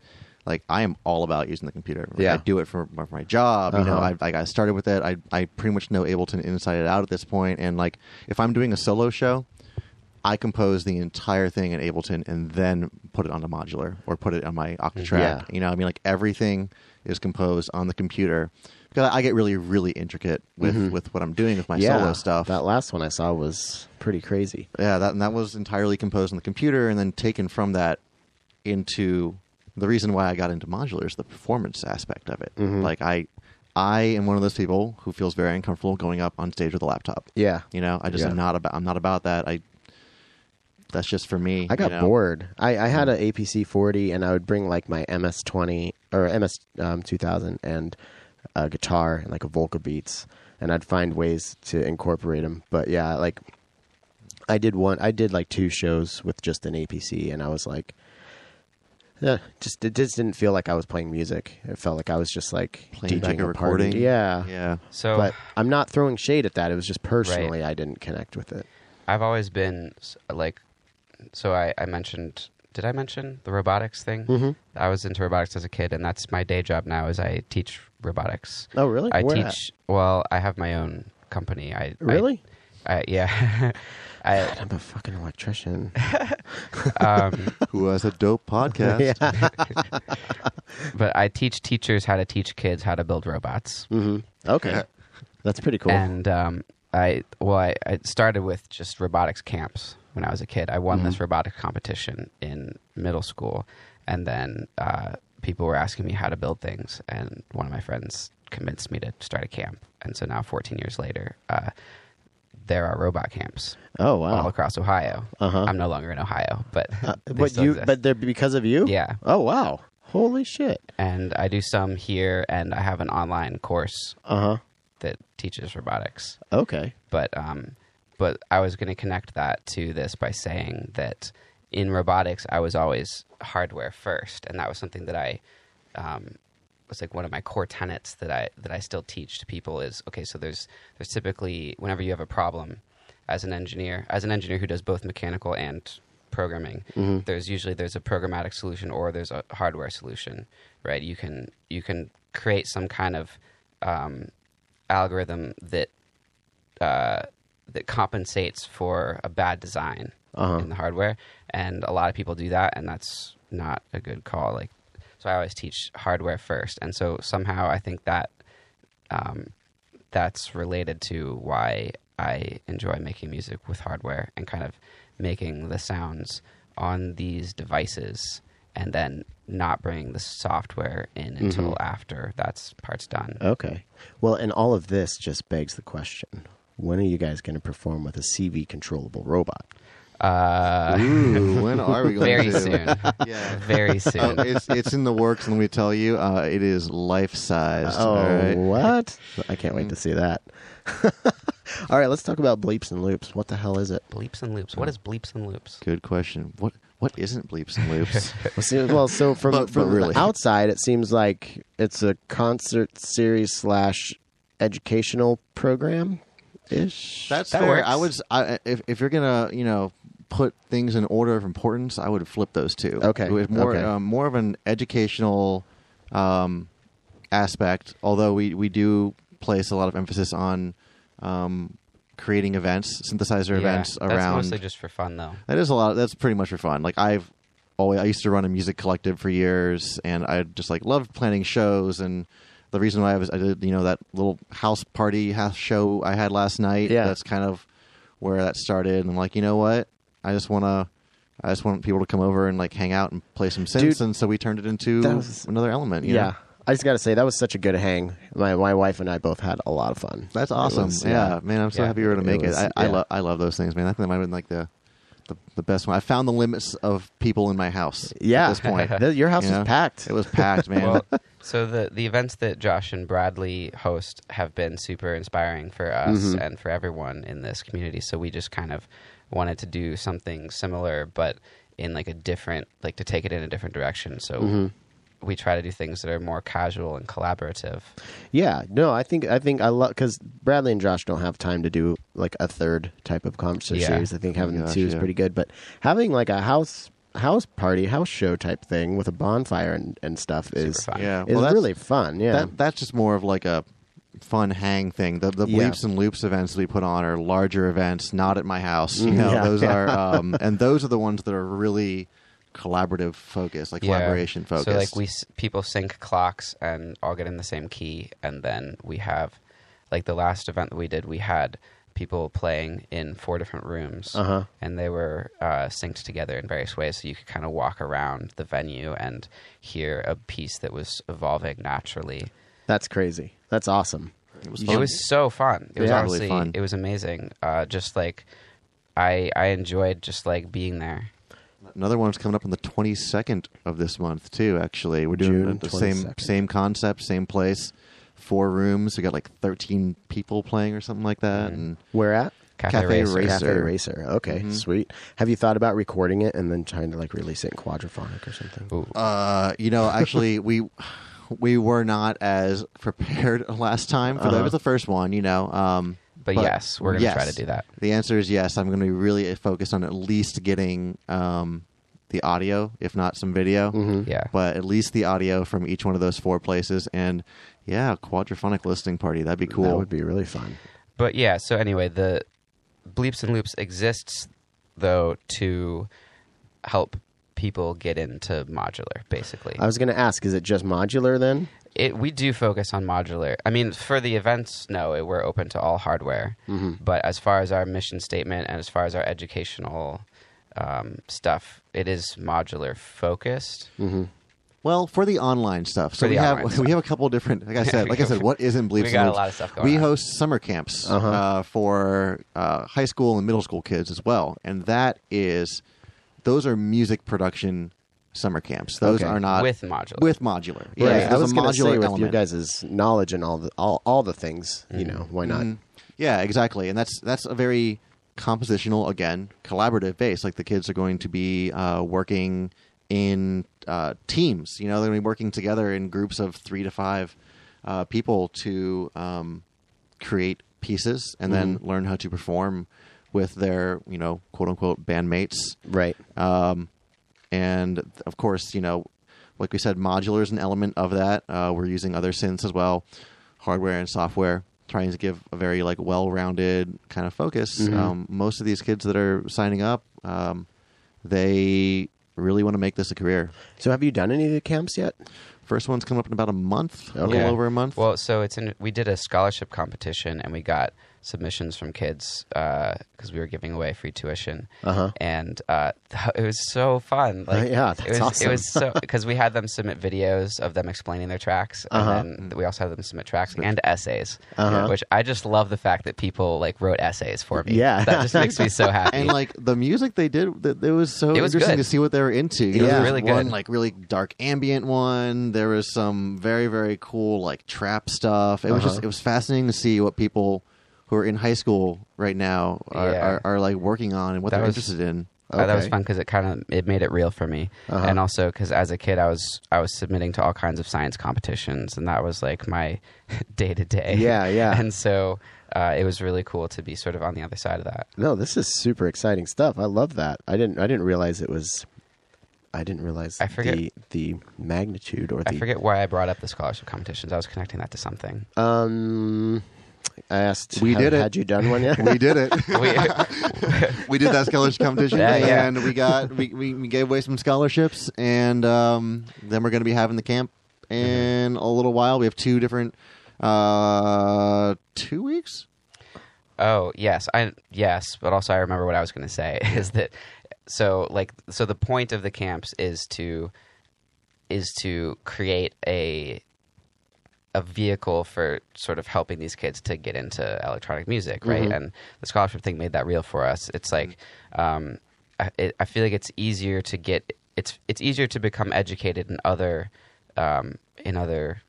like I am all about using the computer. Like, Yeah. I do it for, for my job. You know, Uh-huh. I, I got started with it. I I pretty much know Ableton inside and out at this point. And like if I'm doing a solo show, I compose the entire thing in Ableton and then put it on onto modular or put it on my Octatrack. Yeah. You know, I mean, like everything is composed on the computer because I get really, really intricate with Mhm. with what I'm doing with my yeah, solo stuff. That last one I saw was pretty crazy. Yeah, that and that was entirely composed on the computer, and then taken from that into the reason why I got into modular is the performance aspect of it. Mhm. Like I, I am one of those people who feels very uncomfortable going up on stage with a laptop. Yeah, You know, I just Yeah. am not about. I'm not about that. I. That's just for me. I got you know? bored. I, I had an APC 40, and I would bring like my MS 20 or MS um, 2000 and a guitar and like a Volca Beats, and I'd find ways to incorporate them. But yeah, like I did one. I did like two shows with just an APC, and I was like, yeah, just it just didn't feel like I was playing music. It felt like I was just like Playing DJing back a a party. recording. Yeah. Yeah. So But I'm not throwing shade at that. It was just personally I didn't connect with it. I've always been like, so I, I mentioned, did I mention the robotics thing? Mhm. I was into robotics as a kid, and that's my day job now. Is I teach robotics. Oh, really? I Where teach. at? Well, I have my own company. I I- Really? I, yeah. I I'm a fucking electrician. um, Who has a dope podcast? yeah. but I teach teachers how to teach kids how to build robots. hmm Okay. That's pretty cool. And um, I well, I, I started with just robotics camps when I was a kid. I won Mhm. this robotics competition in middle school, and then uh, people were asking me how to build things, and one of my friends convinced me to start a camp. And so now, 14 years later, uh, there are robot camps oh wow! all across Ohio. Uh-huh. I'm no longer in Ohio, but Uh, but you exist. but they're because of you? yeah. Oh wow. Holy shit. And I do some here, and I have an online course Uh-huh. that teaches robotics. Okay. but um, but I was going to connect that to this by saying that in robotics I was always hardware first, and that was something that I um, was like one of my core tenets that I that I still teach to people is okay. So there's there's typically whenever you have a problem as an engineer, as an engineer who does both mechanical and programming, Mhm. there's usually there's a programmatic solution or there's a hardware solution, right? You can you can create some kind of um, algorithm that uh, that compensates for a bad design Uh-huh. in the hardware, and a lot of people do that, and that's not a good call. Like, so I always teach hardware first, and so somehow I think that um, that's related to why I enjoy making music with hardware and kind of making the sounds on these devices, and then not bringing the software in until after that's part's done. Okay. Well, and all of this just begs the question: When are you guys going to perform with a CV controllable robot? Uh, Ooh, when are we going very to? soon. Yeah. Very Oh, soon. it's it's in the works, and let me tell you, uh, it is life sized. Oh, all right? what? I can't wait to see that. All right, let's talk about bleeps and loops. What the hell is it? bleeps and loops. What is bleeps and loops? Good question. What what isn't bleeps and loops? Well, see, well, so from But- from but really- the outside, it seems like it's a concert series slash educational program ish. That's That fair. works. I would s- I, if if you're gonna you know put things in order of importance, I would flip those two. Okay, With more okay. um, more of an educational um, aspect. Although we we do place a lot of emphasis on um, creating events, synthesizer Yeah, events That's around. mostly just for fun, though. That is a lot. That's pretty much for fun. Like I've always, I used to run a music collective for years, and I just like loved planning shows. And the reason why I was, I did, you know, that little house party house show I had last night. Yeah. that's kind of where that started. And I'm like, you know what? I just want to. I just want people to come over and like hang out and play some synths, Dude, and so we turned it into that was- another element. you yeah. know? I just got to say that was such a good hang. My my wife and I both had a lot of fun. that's awesome. was, yeah. man, I'm so Yeah. happy you were able to make it. was- I, I yeah. love I love those things, man. I think that might have been like the. The, the best one. I found the limits of people in my house. Yeah, At this point, The- your house You know? packed. It was packed, man. Well, so the the events that Josh and Bradley host have been super inspiring for us Mhm. and for everyone in this community. So we just kind of wanted to do something similar, but in like a different, like to take it in a different direction. So Mhm. We try to do things that are more casual and collaborative. Yeah, no, I think I think I love because Bradley and Josh don't have time to do like a third type of concert Yeah. series. I think having the Gosh, two is pretty good, but having like a house house party, house show type thing with a bonfire and, and stuff is yeah, is well, that's, really fun. Yeah, that, that's just more of like a fun hang thing. The the Yeah. bleeps and loops events we put on are larger events, not at my house. You know, Yeah. those are um, and those are the ones that are really collaborative focus, like Yeah. collaboration focus. So like we s- people sync clocks and all get in the same key, and then we have like the last event that we did, we had people playing in four different rooms, Uh-huh. and they were uh, synced together in various ways, so you could kind of walk around the venue and hear a piece that was evolving naturally. that's crazy. That's awesome. it was It fun. was so fun. It was Yeah. honestly, Really fun. it was amazing. Uh, just like I, I enjoyed just like being there. Another one's coming up on the 22nd of this month too. Actually, we're doing June the, the same same concept, same place, four rooms. We got like 13 people playing or something like that, Mhm. and Where at? Cafe, Cafe Racer. Racer. Cafe Racer. Okay, Mhm. sweet. Have you thought about recording it and then trying to like release it in quadraphonic or something? Ooh. Uh, you know, actually, we we were not as prepared last time for that. Uh-huh. It was the first one, you know. Um, But, yes, we're gonna try to do that. The answer is yes. I'm going to be really focused on at least getting um, the audio, if not some video, Mm-hmm. Yeah. but at least the audio from each one of those four places. And yeah, quadraphonic listening party. That'd be cool. That would be really fun. But yeah, so anyway, the bleeps and loops exists though to help people get into modular. Basically, I was going to ask, is it just modular then? It, we do focus on modular. I mean, for the events, no, it, we're open to all hardware. Mm-hmm. But as far as our mission statement and as far as our educational um, stuff, it is modular focused. Mm-hmm. Well, for the online stuff, so we have online we have a couple different. Like I said, like I said, what isn't Bleeps? We got a lot of stuff going We on. host summer camps Uh-huh. uh, for uh, high school and middle school kids as well, and that is those are music production summer camps. Those Okay. are not with modular. with modular. Right. Yeah, I there's was a going to modular say with element. your guys' knowledge and all the all, all the things, you know, why not? Mhm. Yeah, exactly, and that's that's a very compositional again, collaborative base. Like the kids are going to be uh, working in uh, teams. You know, they're going to be working together in groups of three to five uh, people to um, create pieces and then Mhm. learn how to perform with their you know quote unquote bandmates. Right. Um, and of course, you know, like we said, modular is an element of that. Uh, we're using other synths as well, hardware and software, trying to give a very like well-rounded kind of focus. Mhm. Um, most of these kids that are signing up, um, they really want to make this a career. So have you done any of the camps yet? First one's coming up in about a month, a little over a month. Well, so it's in. We did a scholarship competition, and we got submissions from kids because we were giving away free tuition, Uh-huh. and uh, it was so fun. Like, yeah, it that's was, awesome. It was so because we had them submit videos of them explaining their tracks, and Uh-huh. then we also had them submit tracks and essays, Uh-huh. which I just love the fact that people like wrote essays for me. Yeah. that just makes me so happy. and like the music they did, it was so It was interesting good. to see what they were into. You It know, was there really one good. like really dark ambient one. There was some very very cool like trap stuff. It was Uh-huh. just it was fascinating to see what people who are in high school right now are, Yeah. are, are like working on and what That they're was- interested in. Uh, that was Okay. fun because it kind of it made it real for me, Uh-huh. and also because as a kid I was I was submitting to all kinds of science competitions, and that was like my day to day. Yeah, yeah. And so uh, it was really cool to be sort of on the other side of that. No, this is super exciting stuff. I love that. I didn't. I didn't realize it was. I didn't realize I forget- the the magnitude or the. I forget why I brought up the scholarship competitions. I was connecting that to something. Um, I asked. We did it. Had you done one yet? We did it. We, we did that scholarship competition, Yeah, yeah. and we got we, we, we gave away some scholarships, and um, then we're going to be having the camp in a little while. We have two different uh, two weeks. Oh yes, I yes, but also I remember what I was going to say is that so like so the point of the camps is to is to create a a vehicle for sort of helping these kids to get into electronic music, right? Mhm. And the scholarship thing made that real for us. It's like um, I, it, I feel like it's easier to get it's it's easier to become educated in other um, in other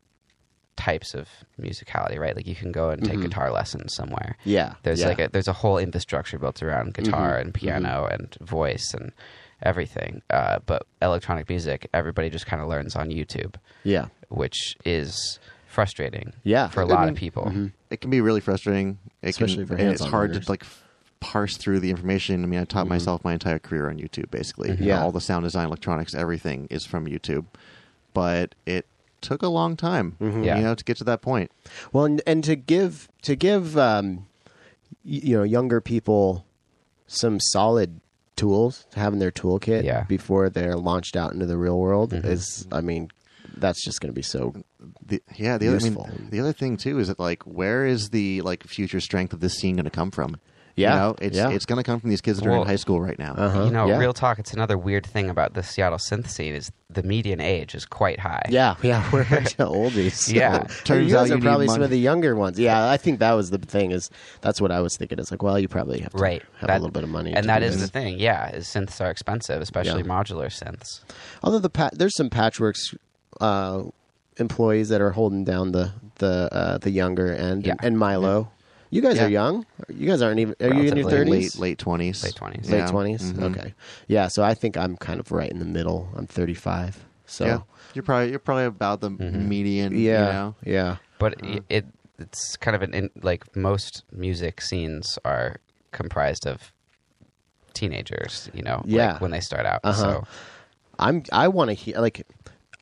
types of musicality, right? Like you can go and take Mhm. guitar lessons somewhere. yeah. There's yeah. like a there's a whole infrastructure built around guitar Mhm. and piano and voice and everything. Uh, but electronic music, everybody just kind of learns on YouTube, yeah. which is frustrating Yeah. for a lot mean, of people. Mhm. It can be really frustrating, it Especially can, for and it's hands-on hard learners. to like parse through the information. I mean, I taught Mhm. myself my entire career on YouTube. Basically, Mhm. You know, Yeah. all the sound design, electronics, everything is from YouTube. But it took a long time, Mhm. Yeah. you know, to get to that point. Well, and, and to give to give um, you know younger people some solid tools to have in their toolkit Yeah. before they're launched out into the real world Mhm. is, I mean, that's just going to be so. The, yeah, the other, I mean, the other thing too is that like, where is the like future strength of this scene going to come from? Yeah, you know, it's yeah. it's going to come from these kids that are Well, in high school right now. Uh-huh. You know, yeah. real talk. It's another weird thing about the Seattle synth scene is the median age is quite high. Yeah, yeah, we're into oldies. Yeah. Turns you out guys you are need probably some of the younger ones. Yeah, I think that was the thing. Is that's what I was thinking. It's like, well, you probably have to Right. have That- a little bit of money, And to that do is this. the thing. Yeah, is synths are expensive, especially Yeah. modular synths. Although the pa- there's some Patchwerks uh, employees that are holding down the the uh, the younger end, Yeah. and Milo. You guys Yeah. are young. You guys aren't even. Are you in your Relatively thirties? late late twenties, Late 20s. Late 20s Mhm. Okay. Yeah. So I think I'm kind of right in the middle. I'm 35. So yeah, you're probably you're probably about the Mhm. median. yeah, you know? yeah. But Uh. i it it's kind of an in, like most music scenes are comprised of teenagers. You know, Yeah. like when they start out. Uh-huh. So I'm I want to hear like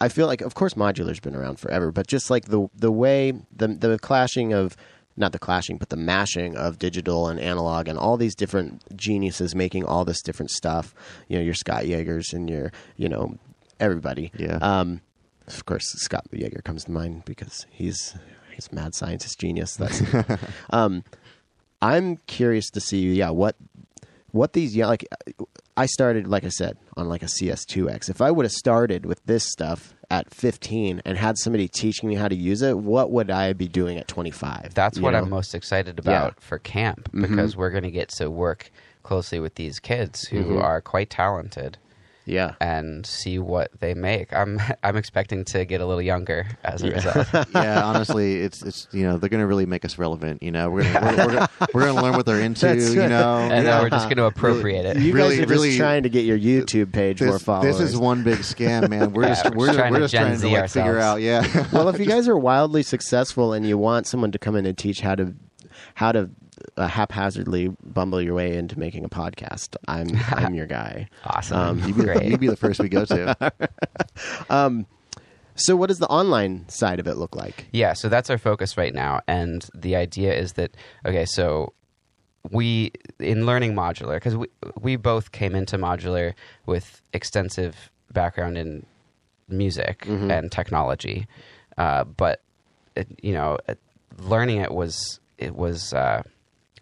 I feel like of course modular's been around forever, but just like the the way the the clashing of not the clashing, but the mashing of digital and analog and all these different geniuses making all this different stuff. You know, your Scott Yeagers and your you know everybody. Yeah. Um, of course, Scott Yeager comes to mind because he's he's a mad scientist genius. That's um, I'm curious to see yeah what what these young like I started like I said on like a CS2X. If I would have started with this stuff at 15 and had somebody teaching me how to use it, what would I be doing at 25? that's what know? I'm most excited about Yeah. for camp because we're going to get to work closely with these kids who Mhm. are quite talented Yeah. and see what they make. I'm I'm expecting to get a little younger as a Yeah. result. yeah, honestly, it's it's you know they're going to really make us relevant. You know, we're gonna we're, we're, gonna, we're gonna learn what they're into. That's You right. know, and yeah. then we're just going to appropriate it. You Really- guys are just really- trying to get your YouTube page more this, followers. this is one big scam, man. We're Yeah, just we're we're, trying we're to just trying to like figure out. Yeah. well, if you guys are wildly successful and you want someone to come in and teach how to how to uh, haphazardly bumble your way into making a podcast, I'm I'm your guy. Awesome. Um, you'd be, Great. you'd be the first we go to. So, what does the online side of it look like? Yeah, so that's our focus right now, and the idea is that okay, so we in learning modular because we we both came into modular with extensive background in music Mhm. and technology, uh, but it, you know, learning it was it was uh,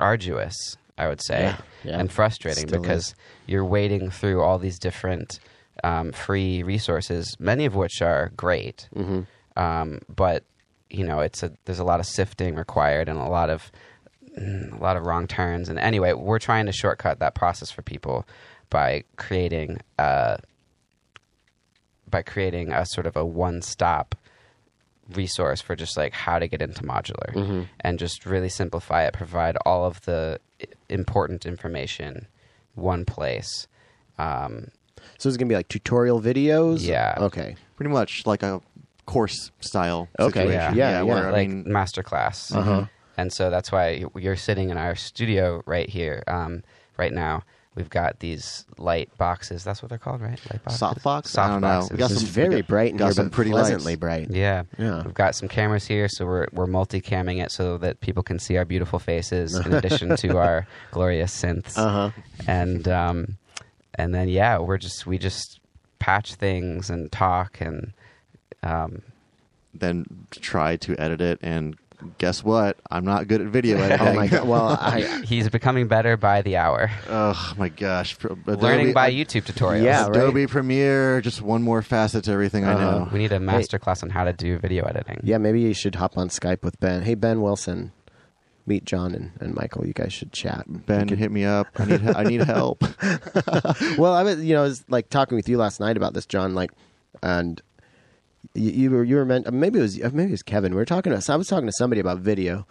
arduous, I would say, Yeah, yeah. and frustrating Still because is. you're wading through all these different um, free resources, many of which are great, Mm-hmm. um, but you know, it's a there's a lot of sifting required and a lot of mm, a lot of wrong turns. And anyway, we're trying to shortcut that process for people by creating uh, by creating a sort of a one stop resource for just like how to get into modular Mm-hmm. and just really simplify it provide all of the important information one place um, So it's gonna be like tutorial videos. Yeah. Okay. Pretty much like a course style Okay, situation. yeah, yeah, where, I like mean, masterclass Uh-huh. and so that's why you're sitting in our studio right here um, right now we've got these light boxes that's what they're called right light boxes Softbox? Soft I don't know. boxes. We got some- very bright in got here, some but pretty pleasantly lights. bright. Yeah. Yeah. We've got some cameras here, so we're we're multi-camming it so that people can see our beautiful faces in addition to our glorious synths. Uh huh. And um, and then yeah, we're just we just patch things and talk and um, then try to edit it and guess what? I'm not good at video editing. Oh my god. Well, I. he's becoming better by the hour. Oh my gosh. Pro- Learning by I- YouTube tutorials. Yeah, right. Adobe Premiere, just one more facet to everything I Uh-huh. know. We need a master class on how to do video editing. Yeah, maybe you should hop on Skype with Ben. Hey, Ben Wilson, meet John and, and Michael. You guys should chat. Ben, You could- hit me up. I need I need help. well, I was, you know, I was like talking with you last night about this, John. Like, and you, you were you were meant maybe it was maybe it was Kevin. We were talking to I was talking to somebody about video,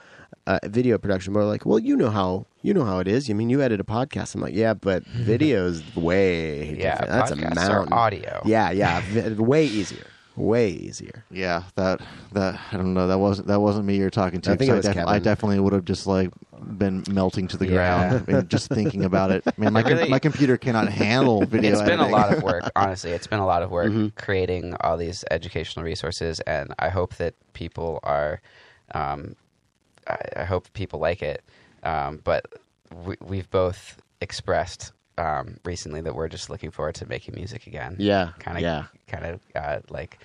uh, video production. We are like, well, you know how you know how it is. I mean, you edit a podcast. I'm like, yeah, but video's way Yeah, different. That's a mountain. audio. Yeah, yeah, vi- way easier, way easier. yeah, that that I don't know. That wasn't that wasn't me you're talking to. I think 'cause it was def- Kevin. I definitely would have just like been melting to the Yeah. ground and just thinking about it. Man, my com- Really- my computer cannot handle video. It's been a editing. lot of work, honestly. It's been a lot of work Mm-hmm. creating all these educational resources, and I hope that people are. Um, I, I hope people like it, um, but we, we've both expressed um, recently that we're just looking forward to making music again. Yeah, kind of, yeah. kind of uh, like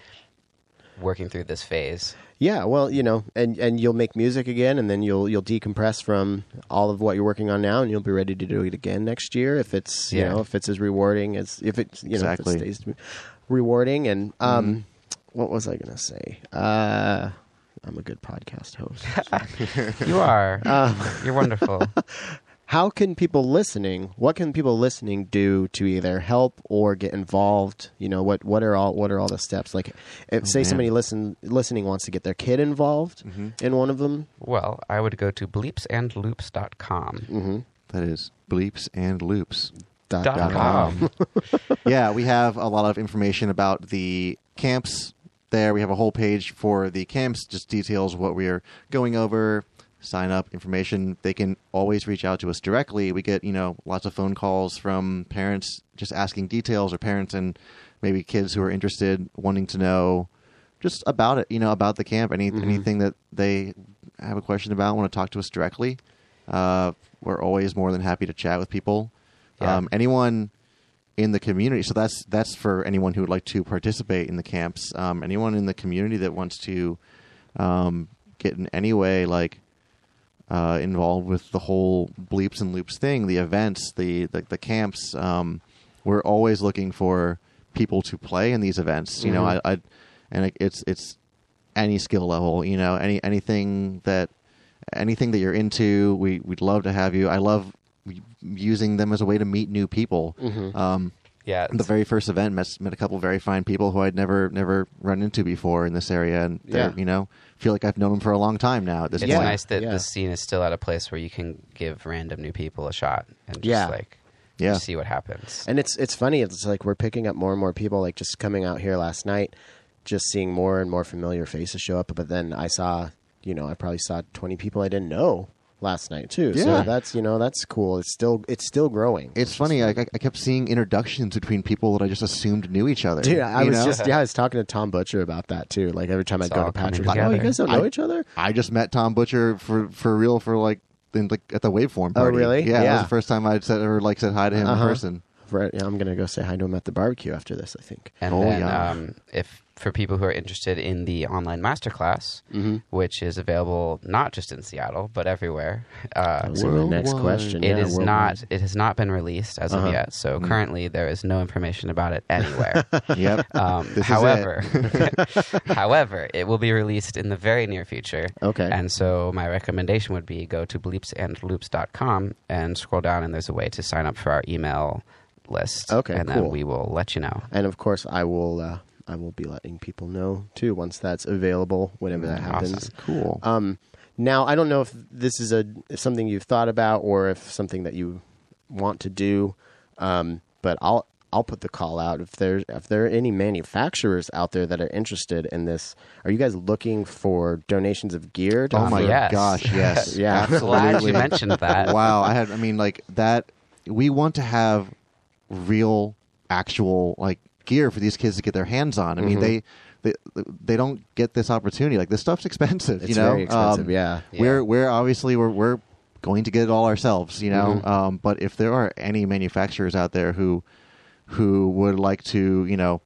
working through this phase. Yeah, well, you know, and and you'll make music again, and then you'll you'll decompress from all of what you're working on now, and you'll be ready to do it again next year if it's you Yeah. know if it's as rewarding as if it's you know Exactly. if it stays rewarding. And um, what was I gonna say? Uh, I'm a good podcast host. You are. Um, You're wonderful. How can people listening? What can people listening do to either help or get involved? You know, what what are all what are all the steps? Like, if say man. somebody listen listening wants to get their kid involved in one of them. well, I would go to bleepsandloops.com. Mm-hmm. That is bleeps and loops. Dot, Dot dot com. yeah, we have a lot of information about the camps there. We have a whole page for the camps, just details what we are going over, sign up information. They can always reach out to us directly. We get, you know, lots of phone calls from parents just asking details or parents and maybe kids who are interested wanting to know just about it, you know, about the camp, any anything that they have a question about, want to talk to us directly. Uh, we're always more than happy to chat with people. Yeah. Um, anyone in the community. So that's that's for anyone who would like to participate in the camps. Um, anyone in the community that wants to um, get in any way like uh, involved with the whole bleeps and loops thing, the events, the the, the camps. Um, we're always looking for people to play in these events. You know, Mhm. I, I and it, it's it's any skill level. You know, any anything that anything that you're into, we we'd love to have you. I love using them as a way to meet new people. Mhm. Um, Yeah. the very first event met, met a couple very fine people who I'd never never run into before in this area, and they're Yeah. you know feel like I've known them for a long time now. At this it's point, nice that yeah. the scene is still at a place where you can give random new people a shot and just Yeah. like Yeah. see what happens. And it's it's funny. It's like we're picking up more and more people. Like just coming out here last night, just seeing more and more familiar faces show up. But then I saw, you know, I probably saw twenty people I didn't know last night too. Yeah. So that's you know that's cool. It's still it's still growing. It's funny. I, I kept seeing introductions between people that I just assumed knew each other. Dude, I was know? just yeah, I was talking to Tom Butcher about that too. Like every time I It's go all to coming Patrick's, like, oh, you guys don't know I- each other. I just met Tom Butcher for for real for like in like at the waveform party. Oh, really? Yeah, that was the first time I'd said ever like said hi to him Uh-huh. in person. Right, yeah, I'm gonna go say hi to him at the barbecue after this. I think. And Oh, then, yeah. um, if for people who are interested in the online masterclass, Mm-hmm. which is available not just in Seattle but everywhere, uh, That was my next Worldwide. question. it yeah, is not. It has not been released as Uh-huh. of yet. So currently, there is no information about it anywhere. Yep. Um, This is however, however, it will be released in the very near future. Okay. And so my recommendation would be go to bleepsandloops.com and scroll down, and there's a way to sign up for our email list. Okay, And cool. then we will let you know. And of course, I will. Uh, I will be letting people know too once that's available. Whenever that happens. Awesome. Cool. Um, now I don't know if this is a something you've thought about or if something that you want to do, um, but I'll I'll put the call out if there's if there are any manufacturers out there that are interested in this. Are you guys looking for donations of gear? To oh my yes. gosh, yes. Yeah. Glad you mentioned that. wow, I had I mean like that we want to have real actual like gear for these kids to get their hands on. I mean Mhm. they they they don't get this opportunity. Like this stuff's expensive, It's you know. very expensive. Um, yeah. Yeah. We're we're obviously we're we're going to get it all ourselves, you know. Mhm. Um, but if there are any manufacturers out there who who would like to, you know,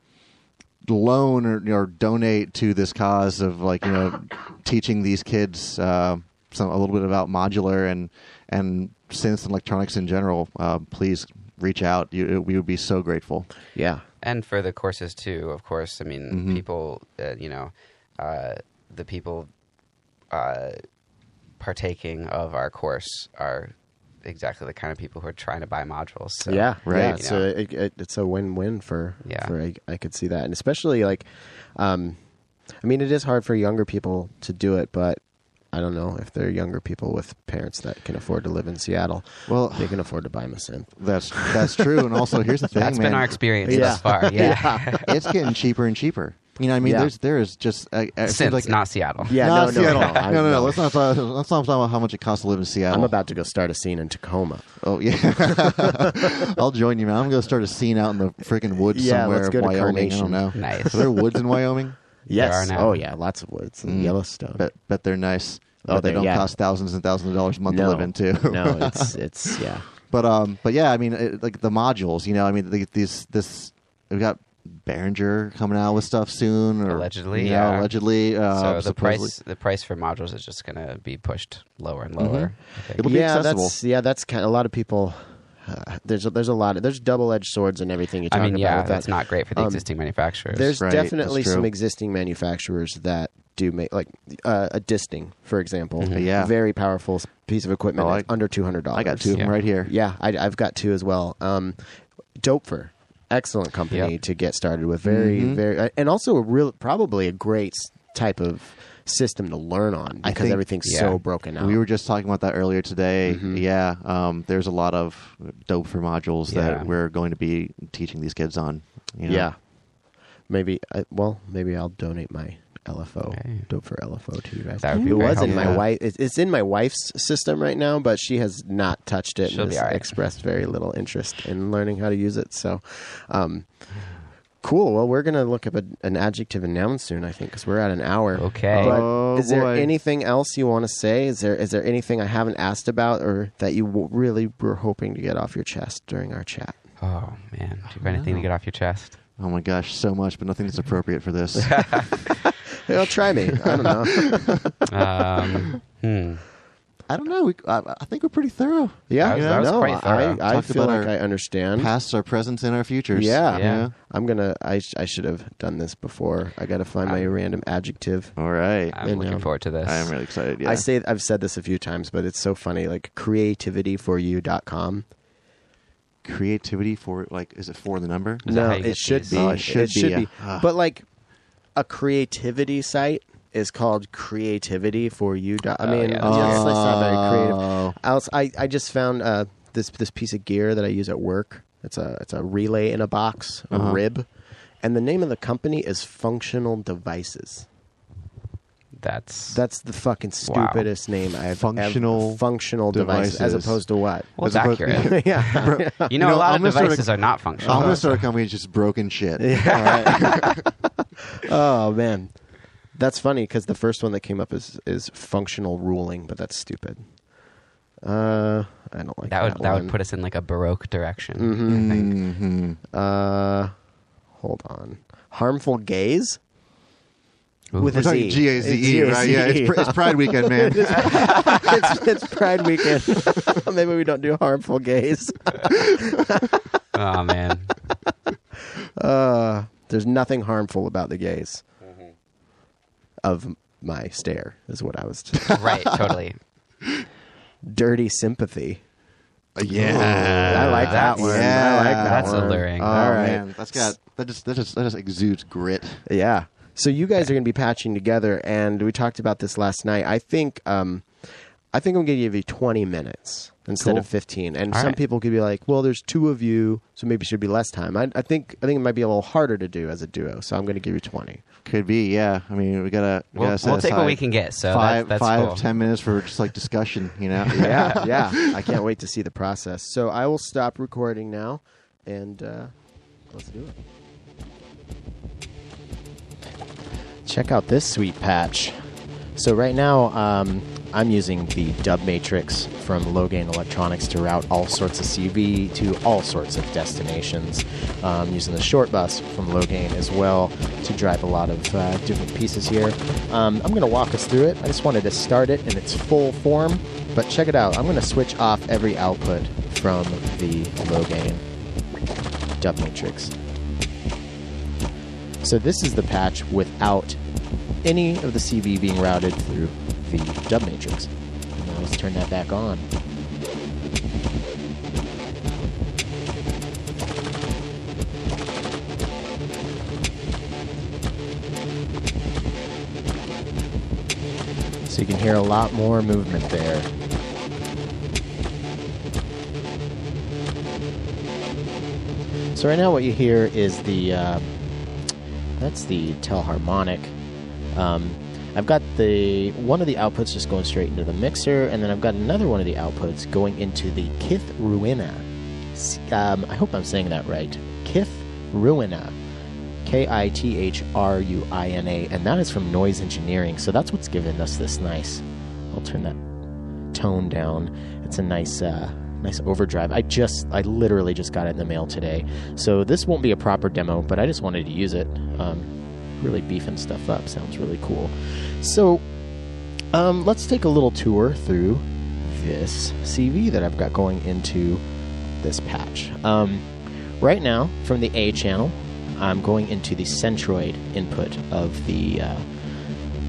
loan or, or donate to this cause of like you know teaching these kids uh, some a little bit about modular and and synths and electronics in general, uh, please reach out. You, we would be so grateful. Yeah. and for the courses too of course i mean Mhm. people uh, you know uh, the people uh, partaking of our course are exactly the kind of people who are trying to buy modules so yeah, Right. Yeah, You it's know. a it, it- it's a win win for Yeah. For I, I could see that, and especially like, um, I mean, it is hard for younger people to do it, but I don't know if they're younger people with parents that can afford to live in Seattle. Well, They can afford to buy them a synth. that's that's true. And also, here's the thing, that's man. been our experience Yeah. thus far yeah, it's getting cheaper and cheaper. You know, what I mean, Yeah. there's there is just uh, it seems like not seattle Yeah, Not no, no, Seattle. no, I- no, no, no. Let's not talk, let's not talk about how much it costs to live in Seattle. I'm about to go start a scene in Tacoma. Oh yeah, I'll join you, man. I'm gonna start a scene out in the freaking woods Yeah, somewhere let's of go to Wyoming. I don't know. Nice. Are there woods in Wyoming? Yes. are now. Oh yeah, lots of woods in Mm. Yellowstone. Bet bet they're nice. Oh, but they they- don't yeah. cost thousands and thousands of dollars a month no, to live in too. no, it's it's yeah. but um, but yeah, I mean, it, like the modules. You know, I mean, the, these this we've got Behringer coming out with stuff soon, or Allegedly, you know, yeah. allegedly. Uh, so the supposedly. price the price for modules is just going to be pushed lower and lower Mhm. It'll be yeah, accessible. that's yeah, that's kind. a lot of people. Uh, there's a, there's a lot of there's double edged swords and everything you talk i mean about yeah with that. that's not great for the Um, existing manufacturers There's Right, definitely some existing manufacturers that do make like uh, a disting, for example. Mhm. Yeah. very powerful piece of equipment Oh, I- under two hundred dollars. I got two of them Yeah. right here. Yeah, I, I've got two as well. Um, Doepfer, excellent company Yep. to get started with. Very, Mhm. very, uh, and also a real, probably a great type of system to learn on because think- everything's yeah. so broken out. We were just talking about that earlier today. Mhm. Yeah, um, there's a lot of Doepfer modules Yeah. that we're going to be teaching these kids on. You know? yeah. Maybe, I, well, maybe I'll donate my LFO, Hey. Doepfer LFO too, you guys. That would be it was in my wife. It's, it's in my wife's system right now, but she has not touched it She'll and has all right. expressed very little interest in learning how to use it. So, um, cool. Well, we're gonna look up a, an adjective and noun soon, I think, because we're at an hour. Okay. But Oh, is there boy. anything else you want to say? Is there is there anything I haven't asked about, or that you w- really were hoping to get off your chest during our chat? oh man do you have anything to get off your chest Oh my gosh, so much, but nothing that's appropriate for this. Well, try me. I don't know. um, hmm. I don't know. We, I, I think we're pretty thorough. Yeah, That was- that was no, quite thorough. I, I Talked feel about like our I understand. Pasts, our presents, and our futures. Yeah. Yeah. I'm gonna. I sh- I should have done this before. I got to find my I'm- random adjective. All right. i'm And, looking um, forward to this I am really excited. Yeah. I say I've said this a few times, but it's so funny. Like creativityforyou.com. creativity for like is it for the number? Is that no, how you it should these? be. Oh, it should be, yeah. Ah. But like a creativity site is called creativity for you. I Oh, mean, yeah, it's that's not very creative. Oh. Else, I, I just found uh, this this piece of gear that I use at work. It's a it's a relay in a box, a Uh-huh. rib, and the name of the company is Functional Devices. that's That's the fucking Wow. stupidest name I've Functional ever. Functional devices, as opposed to what? well it's opposed- accurate yeah, you know, You know, a lot I'm of gonna start devices are not functional I'm gonna start a company that's just broken shit. oh man, that's funny because the first one that came up is is functional ruling, but that's stupid. Uh, I don't like that that. would that one. would put us in like a baroque direction. I think. hmm Uh, hold on. Harmful gaze Ooh. with We're a talking Z. G A Z E, It's right? Yeah, it's, pr- it's Pride Weekend, man. it's, it's Pride Weekend. Maybe we don't do harmful gaze. oh man. Uh, there's nothing harmful about the gaze of my stare, is what I was. right. Totally. Dirty sympathy. yeah, I like that that's- one. yeah, I like that that's one. alluring. Oh All right. man, that's got that just that just that just exudes grit. Yeah. So you guys are going to be patching together, and we talked about this last night. I think, um, I think I'm going to give you 20 minutes instead Cool. of 15. And All some right. people could be like, "Well, there's two of you, so maybe it should be less time." I, I think, I think it might be a little harder to do as a duo, so I'm going to give you 20. Could be, yeah. I mean, we gotta we We'll, gotta we'll take what we can get. So five that's, that's five cool. ten minutes for just like discussion, you know. Yeah, yeah. I can't wait to see the process. So I will stop recording now, and uh, let's do it. Check out this sweet patch. So right now, um, I'm using the Dub Matrix from Low-Gain Electronics to route all sorts of CV to all sorts of destinations. Um, using the short bus from Low-Gain as well to drive a lot of uh, different pieces here. Um, I'm going to walk us through it. I just wanted to start it in its full form, but check it out. I'm going to switch off every output from the Low-Gain Dub Matrix. So this is the patch without any of the CV being routed through the dub matrix. Now let's turn that back on. So you can hear a lot more movement there. So right now what you hear is the uh, that's the telharmonic. Um, I've got the one of the outputs just going straight into the mixer, and then I've got another one of the outputs going into the Kith Ruina. Um, I hope I'm saying that right. Kith Ruina. K I T H R U I N A, and that is from Noise Engineering. So that's what's giving us this nice. I'll turn that tone down. It's a nice, uh, nice overdrive. I just, I literally just got it in the mail today. So this won't be a proper demo, but I just wanted to use it. Um, really beefing stuff up. Sounds really cool. So um, let's take a little tour through this CV that I've got going into this patch. Um, right now, from the A channel, I'm going into the centroid input of the uh,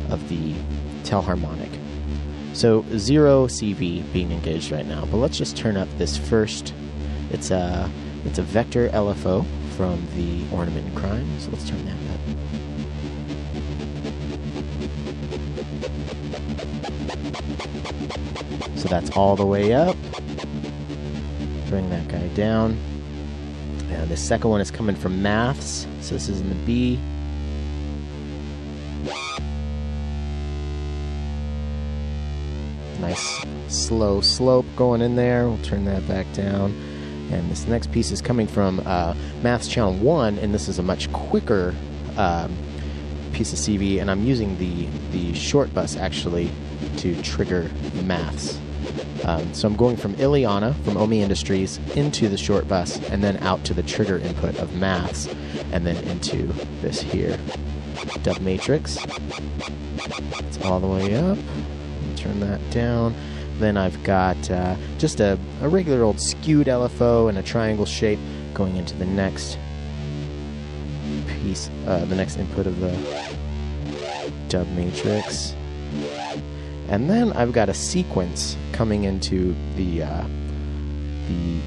of the telharmonic. So zero CV being engaged right now, but let's just turn up this first. It's a it's a vector LFO from the Ornament Crime. So let's turn that So that's all the way up. Bring that guy down. And the second one is coming from maths. So this is in the B. Nice slow slope going in there. We'll turn that back down. And this next piece is coming from uh, Maths Channel 1, and this is a much quicker um, piece of CV, and I'm using the, the short bus actually to trigger the maths. Um, so I'm going from Iliana from Omi Industries into the short bus, and then out to the trigger input of maths, and then into this here dub matrix. It's all the way up. Turn that down. Then I've got uh, just a, a regular old skewed LFO in a triangle shape going into the next piece, uh, the next input of the dub matrix. And then I've got a sequence coming into the uh, the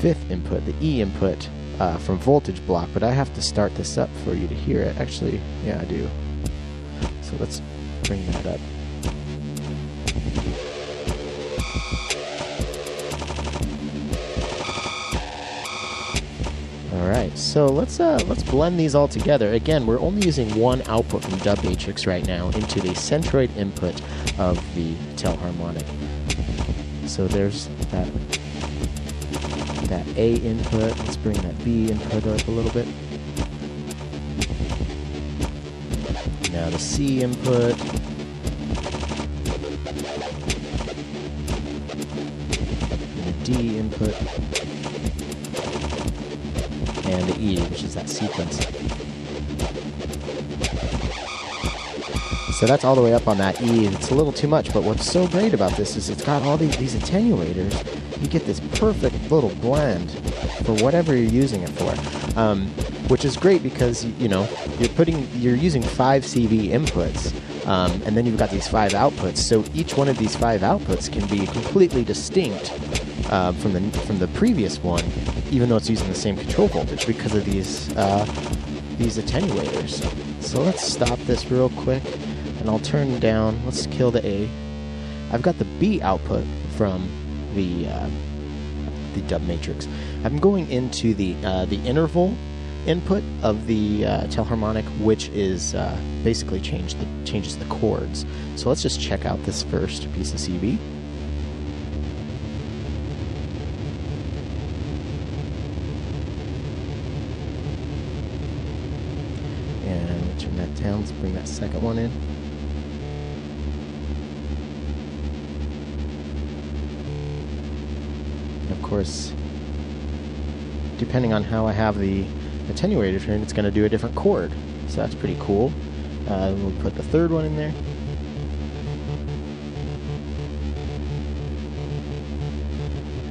fifth input, the E input uh, from voltage block. But I have to start this up for you to hear it. Actually, yeah, I do. So let's bring that up. Right, so let's uh, let's blend these all together. Again, we're only using one output from Dub Matrix right now into the centroid input of the telharmonic. So there's that that A input. Let's bring that B input up a little bit. Now the C input. the D input, and the E, which is that sequence. So that's all the way up on that E. It's a little too much, but what's so great about this is it's got all these, these attenuators. You get this perfect little blend for whatever you're using it for, um, which is great because you know you're putting you're using five CV inputs, um, and then you've got these five outputs. So each one of these five outputs can be completely distinct uh, from the from the previous one, even though it's using the same control voltage because of these uh, these attenuators. So let's stop this real quick, and I'll turn down. Let's kill the A. I've got the B output from the uh, the dub matrix. I'm going into the uh, the interval input of the uh, telharmonic, which is uh, basically change the changes the chords. So let's just check out this first piece of CV. Down. Let's bring that second one in. And of course, depending on how I have the attenuator turned, it's going to do a different chord. So that's pretty cool. Uh, we'll put the third one in there.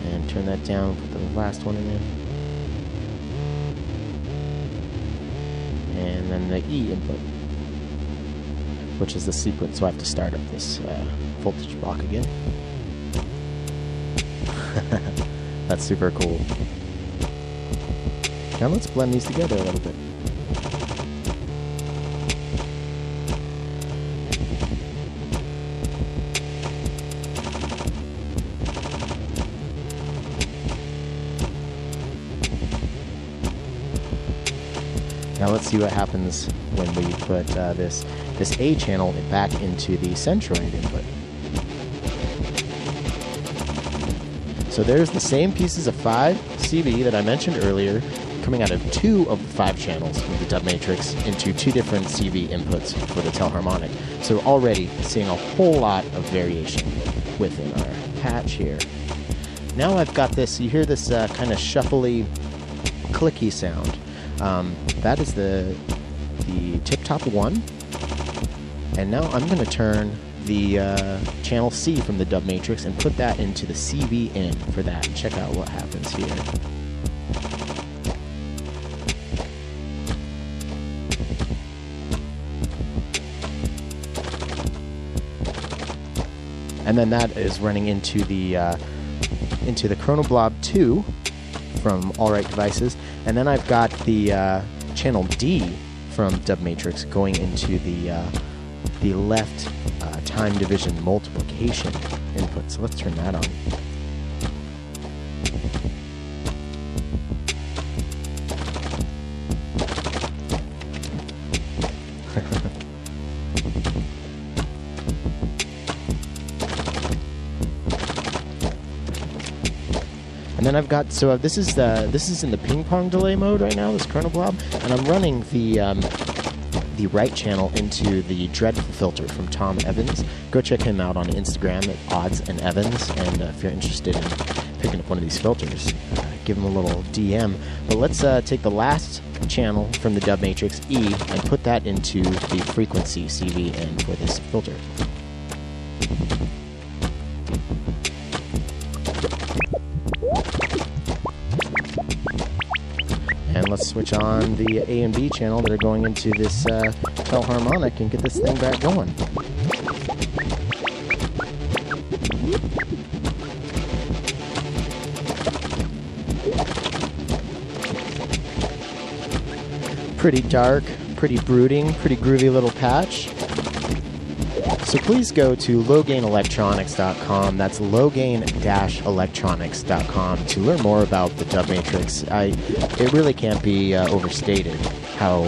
And turn that down, put the last one in there. And then the E input, which is the sequence. So I have to start up this uh, voltage block again. That's super cool. Now let's blend these together a little bit. Now let's see what happens when we put uh, this this A channel back into the centroid input. So there's the same pieces of 5 CV that I mentioned earlier coming out of two of the five channels of the dub matrix into two different CV inputs for the telharmonic. So already seeing a whole lot of variation within our patch here. Now I've got this, you hear this uh, kind of shuffly, clicky sound. Um, that is the, the tip top one. And now I'm going to turn the uh, channel C from the dub matrix and put that into the CV in for that. Check out what happens here. and then that is running into the uh, into the Chronoblob 2 from Alright Devices, and then I've got the uh, channel D from Dub Matrix going into the uh, the left uh, time division multiplication input. So let's turn that on. And then I've got so this is the this is in the ping pong delay mode right now. This Chronoblob, and I'm running the um, the right channel into the Dreadful filter from Tom Evans. Go check him out on Instagram at Odds and Evans, and uh, if you're interested in picking up one of these filters, uh, give him a little DM. But let's uh, take the last channel from the Dub Matrix E and put that into the frequency CV CVN for this filter. Switch on the A and B channel that are going into this uh, telharmonic and get this thing back going. Pretty dark, pretty brooding, pretty groovy little patch. So please go to lowgainelectronics.com. That's lowgain-electronics.com to learn more about the Dub Matrix. I, it really can't be uh, overstated how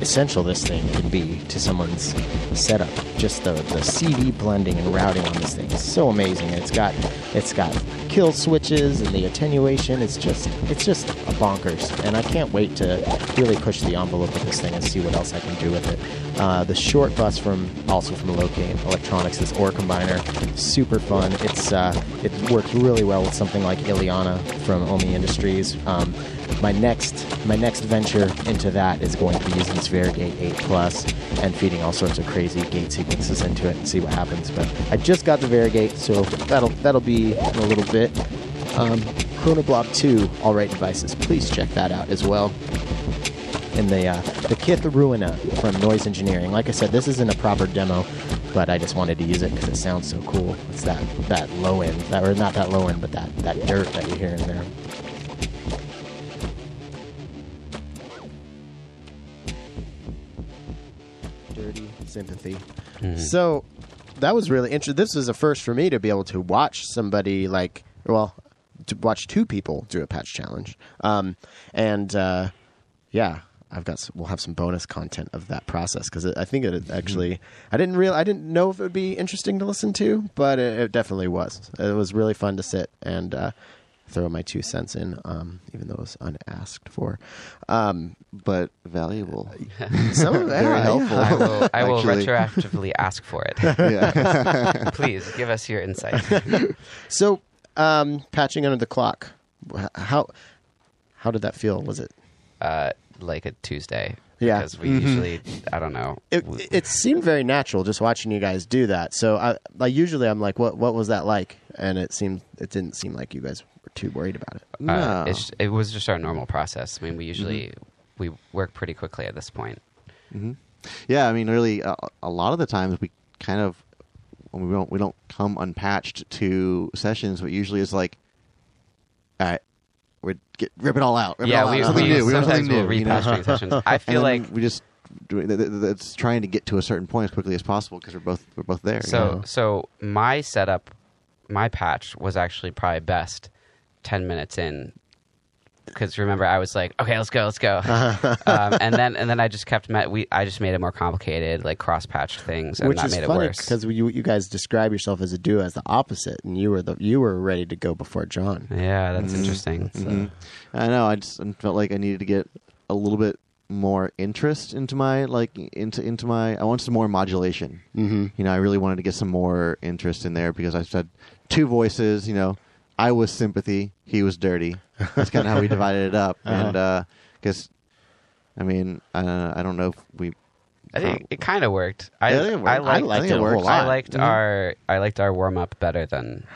essential this thing can be to someone's setup. Just the, the CV blending and routing on this thing is so amazing. And it's got It's got kill switches and the attenuation. It's just it's just a bonkers, and I can't wait to really push the envelope of this thing and see what else I can do with it. Uh, the short bus from also from Low-Gain Electronics, this OR combiner, super fun. It's uh, it works really well with something like Iliana from Omi Industries. Um, my next my next venture into that is going to be using this Varigate 8 Plus and feeding all sorts of crazy gate sequences into it and see what happens. But I just got the Varigate, so that'll that'll be in a little bit. Um, Chronoblob 2, Alright Devices. Please check that out as well. And the uh, the Kith Ruina from Noise Engineering. Like I said, this isn't a proper demo, but I just wanted to use it because it sounds so cool. It's that that low end, that or not that low end, but that that dirt that you hear in there. Dirty sympathy. So that was really interesting. This was a first for me to be able to watch somebody like, well, to watch two people do a patch challenge. Um, and uh, yeah, I've got we'll have some bonus content of that process because I think it actually I didn't real I didn't know if it would be interesting to listen to, but it, it definitely was. It was really fun to sit and uh, throw my two cents in, um, even though it was unasked for. Um, but valuable. some of that, Very yeah. helpful. I will, I will retroactively ask for it. yeah. Please give us your insight. So, um, patching under the clock. How how did that feel? Was it? Uh, like a Tuesday. Yeah. Because we mm-hmm. usually, I don't know. It, it seemed very natural just watching you guys do that. So, I like usually I'm like, what what was that like? And it seemed it didn't seem like you guys were too worried about it. uh, No. it's, it was just our normal process. I mean, we mm-hmm. usually we work pretty quickly at this point. Mm-hmm. Yeah, I mean, really, a, a lot of the times we kind of we don't we don't come unpatched to sessions, but usually it's like, all right, we're get rip it all out. Rip yeah, all we, out. Something we new. We want something we'll new, you know? sessions. I feel like we just do th- th- that's trying to get to a certain point as quickly as possible because we're both we're both there. you So know? so my setup, my patch was actually probably best ten minutes in. Because remember, I was like, "Okay, let's go, let's go," um, and then and then I just kept met. We I just made it more complicated, like cross patched things, and Which that is made it funny worse. because you you guys describe yourself as a duo as the opposite, and you were the you were ready to go before John. yeah, that's Mm-hmm. interesting. So- Mhm. I know. I just felt like I needed to get a little bit more interest into my like into into my. I want some more modulation. Mm-hmm. You know, I really wanted to get some more interest in there because I said two voices. You know, I was sympathy, he was dirty. That's kind of how we divided it up, Uh-huh. and because I mean, uh, I don't know if we. I think it kind of worked. I Yeah, I think it worked. I I liked, liked think it a worked. lot. I liked Mhm. our I liked our warm up better than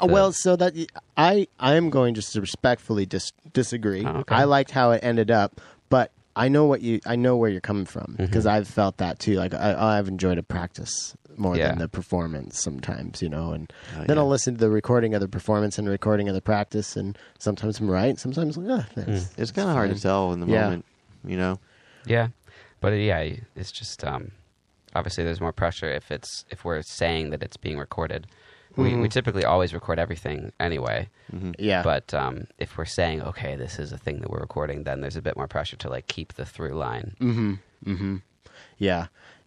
Oh, the- well, so that I I am going just to respectfully dis- disagree. Oh, okay. I liked how it ended up, but I know what you I know where you're coming from Mm-hmm. because I've felt that too. Like I, I've enjoyed a practice more Yeah. than the performance sometimes, you know. And Oh, then yeah. I'll listen to the recording of the performance and recording of the practice, and sometimes I'm right, sometimes yeah, that's, It's kind of hard to tell in the Yeah. moment, you know. yeah, but uh, yeah, it's just um, obviously there's more pressure if it's if we're saying that it's being recorded. We Mm-hmm. we typically always record everything anyway, yeah. but um, if we're saying okay, this is a thing that we're recording, then there's a bit more pressure to like keep the through line. Mm-hmm. Mm-hmm. Yeah.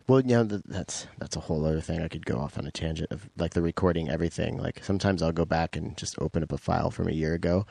Well, you know, that's that's a whole other thing. I could go off on a tangent of like the recording everything. Like sometimes I'll go back and just open up a file from a year ago,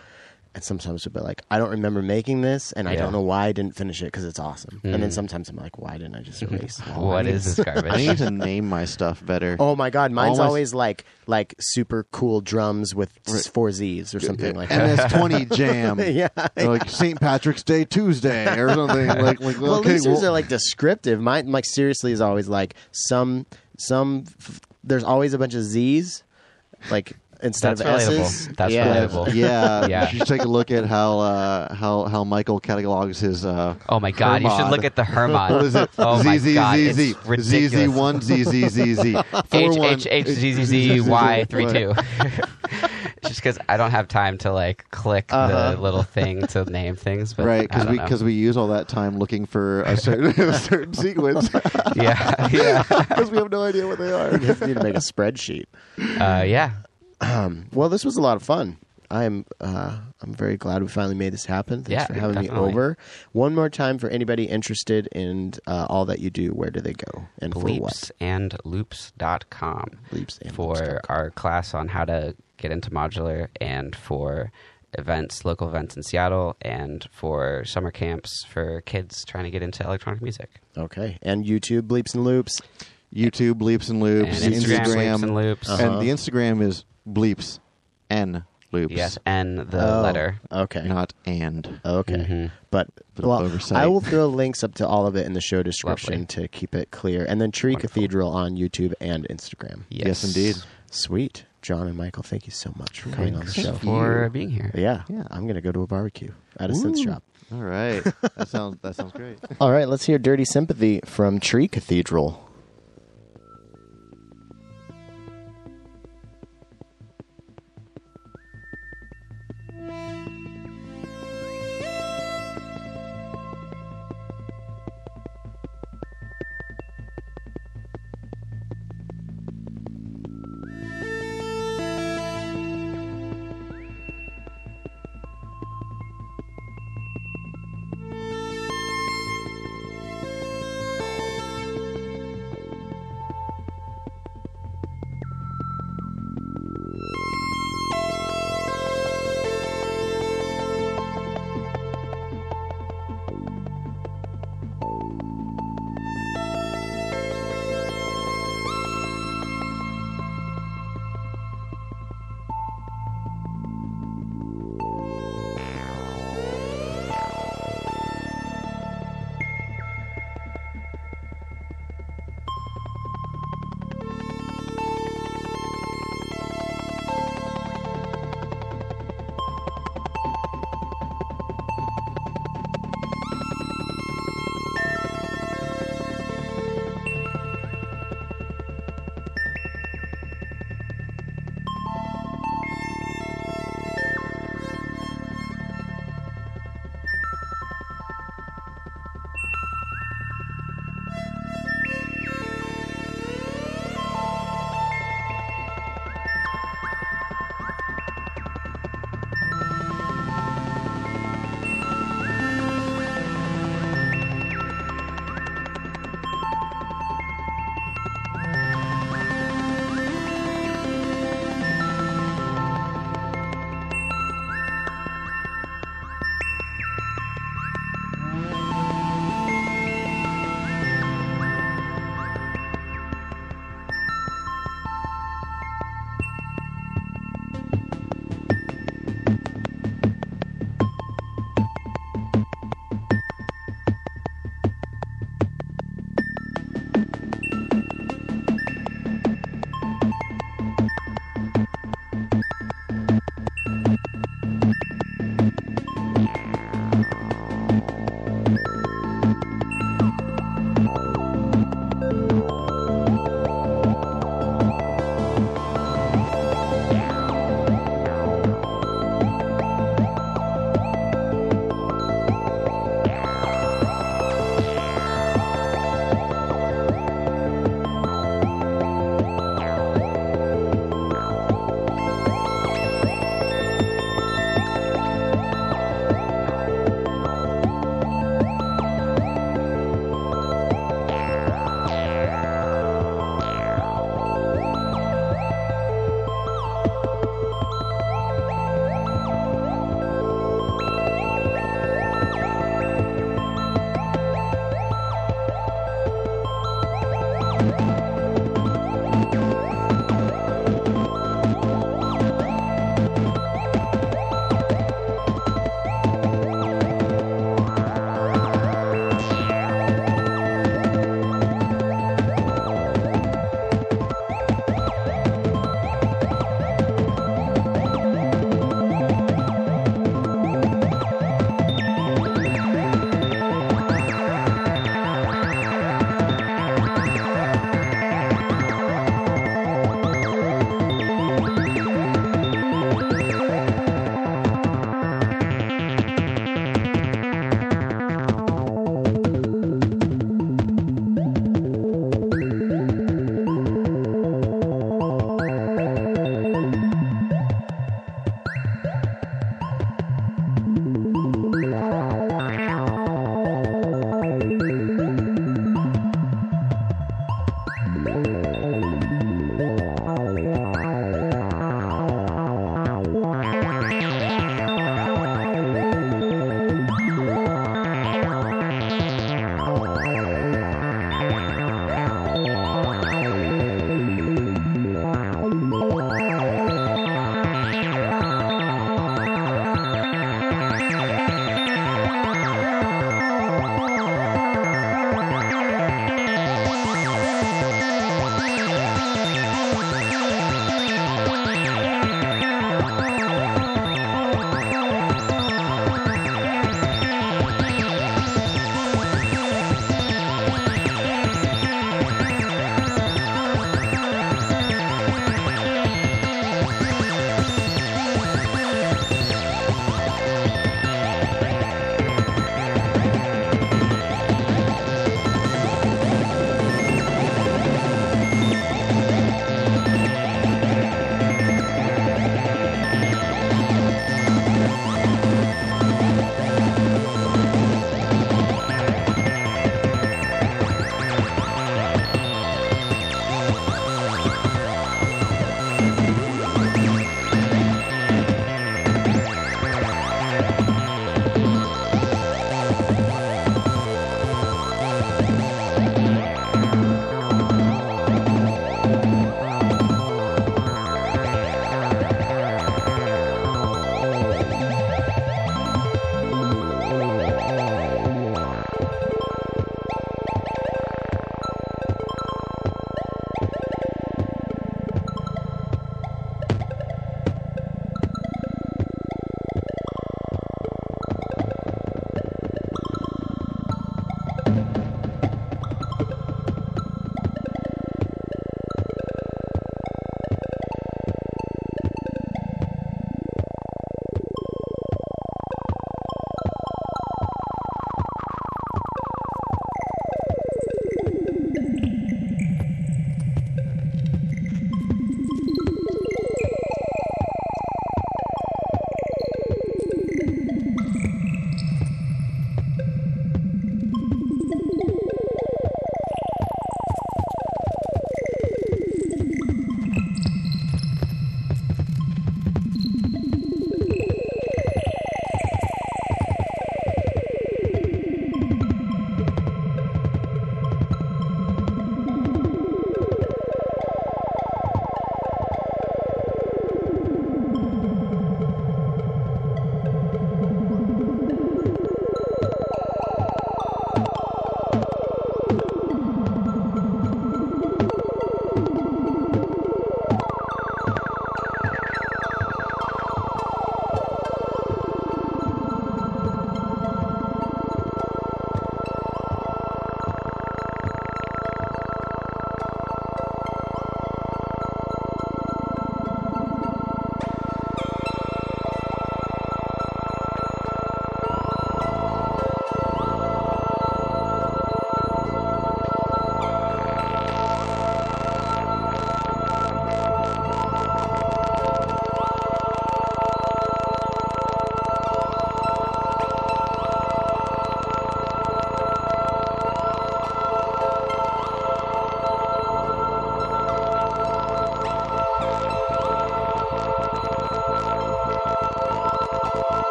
and sometimes it'll be like, I don't remember making this, and I Yeah. don't know why I didn't finish it because it's awesome. And then Mhm. sometimes I'm like, why didn't I just erase? all What of is these? this garbage? I need to name my stuff better. Oh my god, mine's Almost- always like like super cool drums with s- Right. four Z's or something like that. MS20 Jam. yeah. Or like St. Patrick's Day Tuesday or something. Like, like well, okay, these well, are like descriptive. Mine, like seriously, is always like some some. f- There's always a bunch of Z's, like instead That's of relatable. S's. That's yeah. relatable. yeah, Yeah. You should take a look at how uh, how how Michael catalogs his. Uh, Oh my god, you should look at the Hermod. What is it? Oh my ZZ, god, ZZ, it's ridiculous. ZZ one ZZ ZZ four H one H H Z Z Z Y three two. Just because I don't have time to like click Uh-huh. the little thing to name things, but right because we because we use all that time looking for a certain a certain sequence yeah yeah because we have no idea what they are. You just need to make a spreadsheet. uh, yeah. Well, this was a lot of fun. I'm uh, I'm very glad we finally made this happen. Thanks Yeah, for having definitely. me over. One more time for anybody interested in uh, all that you do. Where do they go and for what? bleepsandloops.com Bleeps and for loops.com. our class on how to get into modular and for events, local events in Seattle, and for summer camps for kids trying to get into electronic music. Okay, and YouTube bleeps and loops. YouTube bleeps and loops, And Instagram bleeps and loops. Uh-huh. and the Instagram is bleeps n loops. Yes, and the Oh, letter. Okay. not and. Okay. Mhm. But Bit of well, oversight. I will throw links up to all of it in the show description Lovely. to keep it clear. And then Tree Wonderful. Cathedral on YouTube and Instagram. Yes, indeed. Sweet. John and Michael, thank you so much for coming on the Thanks show. for being here. Yeah, Yeah. I'm going to go to a barbecue at a synth shop. All right, that sounds that sounds great. All right, let's hear Dirty Sympathy from Tree Cathedral.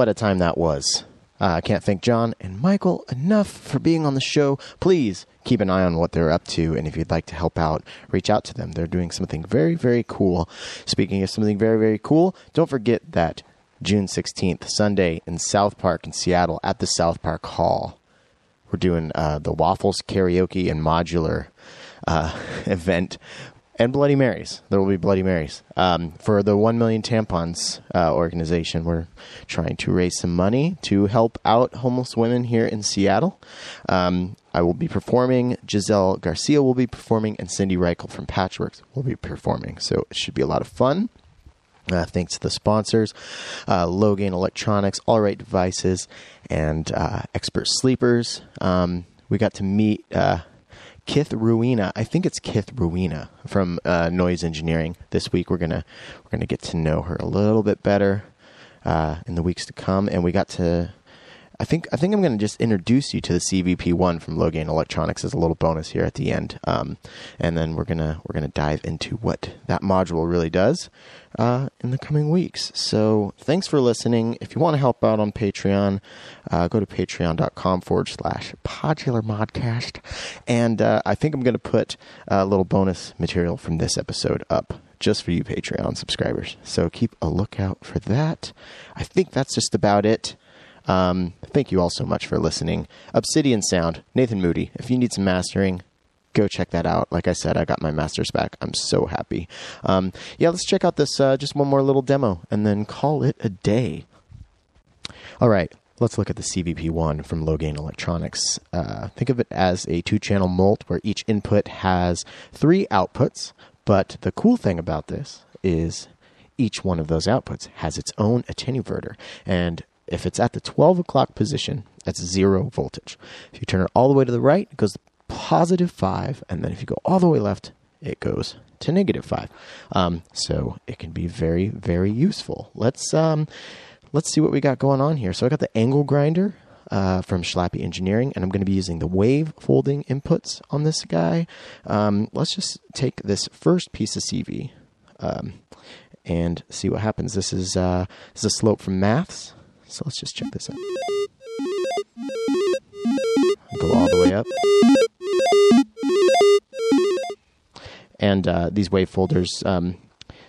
What a time that was. Uh, I can't thank John and Michael enough for being on the show. Please keep an eye on what they're up to, and if you'd like to help out, reach out to them. They're doing something very, very cool. Speaking of something very, very cool, don't forget that June 16th, Sunday, in South Park in Seattle at the South Park Hall. We're doing uh, the Waffles Karaoke and Modular uh, event and Bloody Marys. There will be Bloody Marys um, for the One Million Tampons uh, organization. We're trying to raise some money to help out homeless women here in Seattle. Um, I will be performing. Giselle Garcia will be performing, and Cindy Reichel from Patchwerks will be performing. So it should be a lot of fun. Uh, thanks to the sponsors, uh, Low-Gain Electronics, Alright Devices, and uh, Expert Sleepers. Um, we got to meet uh, Kith Ruina. I think it's Kith Ruina from uh, Noise Engineering. This week we're gonna we're gonna get to know her a little bit better uh, in the weeks to come, and we got to I think I think I'm going to just introduce you to the CVP one from Low-Gain Electronics as a little bonus here at the end, um, and then we're gonna we're gonna dive into what that module really does uh, in the coming weeks. So thanks for listening. If you want to help out on Patreon, uh, go to patreon.com forward slash podular modcast, and uh, I think I'm going to put a little bonus material from this episode up just for you Patreon subscribers. So keep a lookout for that. I think that's just about it. Um, thank you all so much for listening. Obsidian Sound, Nathan Moody. If you need some mastering, go check that out. Like I said, I got my masters back. I'm so happy. Um, yeah, let's check out this uh, just one more little demo and then call it a day. All right, let's look at the CVP1 from Low-Gain Electronics. Uh, think of it as a two channel mult where each input has three outputs. But the cool thing about this is each one of those outputs has its own attenuverter. And if it's at the 12 o'clock position, that's zero voltage. If you turn it all the way to the right, it goes positive 5. And then if you go all the way left, it goes to negative 5. Um, so it can be very, very useful. Let's, um, let's see what we got going on here. So I got the angle grinder. Uh, from Schlappi Engineering, and I'm going to be using the wave folding inputs on this guy. Um, let's just take this first piece of CV um, and see what happens. This is uh, this is a slope from maths. So let's just check this out. Go all the way up. And uh, these wave folders, um,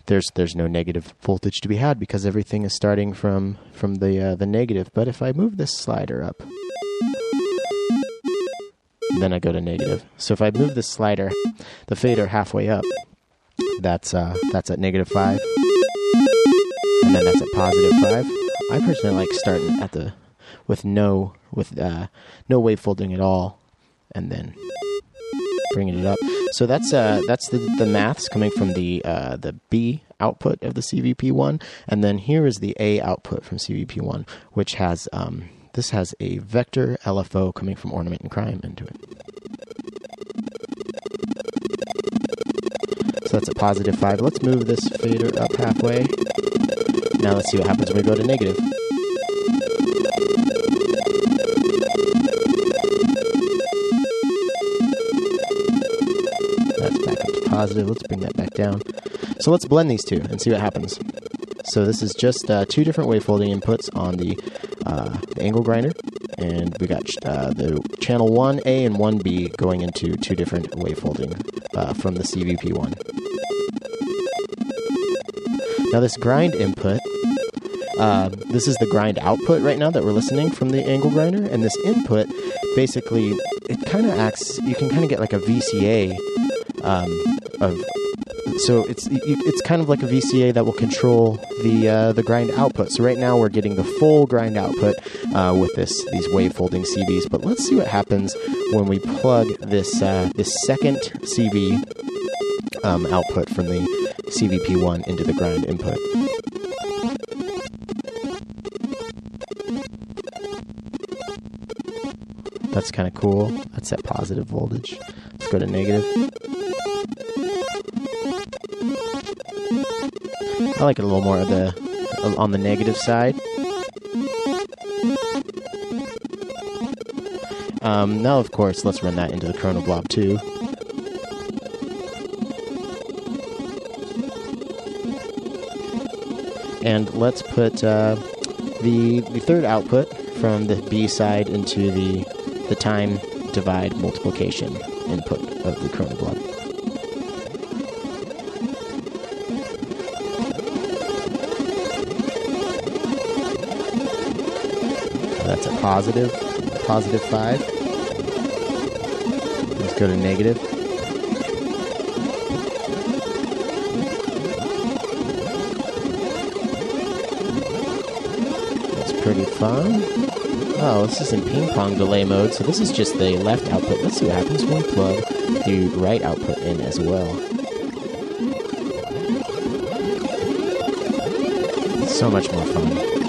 there's there's no negative voltage to be had because everything is starting from from the uh, the negative. But if I move this slider up, then I go to negative. So if I move this slider, the fader halfway up, that's uh, that's at negative five, and then that's at positive five. I personally like starting at the with no with uh, no wave folding at all, and then bringing it up. So that's uh, that's the the maths coming from the uh, the B output of the CVP one, and then here is the A output from CVP one, which has um, this has a vector LFO coming from Ornament and Crime into it. So that's a positive five. Let's move this fader up halfway. Now let's see what happens when we go to negative. That's back up to positive. Let's bring that back down. So let's blend these two and see what happens. So this is just uh, two different wave folding inputs on the, uh, the angle grinder, and we got uh, the channel 1A and 1B going into two different wave folding uh, from the CVP1. Now this grind input uh, this is the grind output right now that we're listening from the angle grinder, and this input basically it kind of acts. You can kind of get like a VCA um, of. So it's it's kind of like a VCA that will control the uh, the grind output. So right now we're getting the full grind output uh, with this these wave folding CVs. But let's see what happens when we plug this uh, this second CV um, output from the CVP1 into the grind input. That's kind of cool. That's at positive voltage. Let's go to negative. I like it a little more of the on the negative side. Um, now, of course, let's run that into the Chronoblob 2. And let's put uh, the the third output from the B side into the the time divide multiplication input of the chronoblob. That's a positive, positive five. Let's go to negative. That's pretty fun. Oh, this is in ping pong delay mode, so this is just the left output. Let's see what happens when we plug the right output in as well. So much more fun.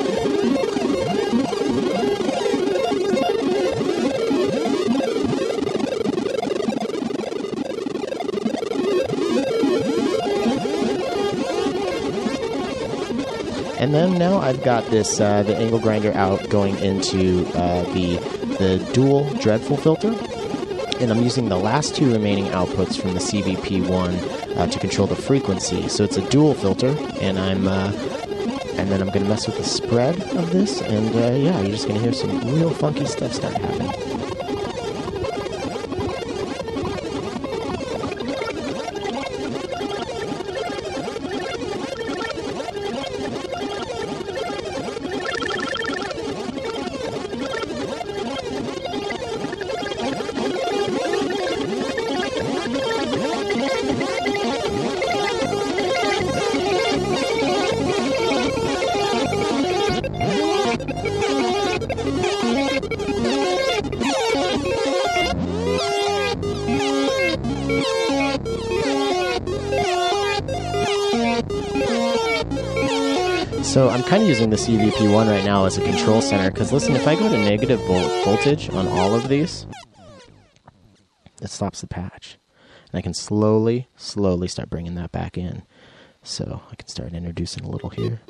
And then now I've got this uh, the angle grinder out going into uh, the the dual dreadful filter, and I'm using the last two remaining outputs from the CVP one uh, to control the frequency. So it's a dual filter, and I'm uh, and then I'm gonna mess with the spread of this, and uh, yeah, you're just gonna hear some real funky stuff start happening. Kind of using the CVP1 right now as a control center because listen, if I go to negative volt- voltage on all of these, it stops the patch. And I can slowly, slowly start bringing that back in. So I can start introducing a little here.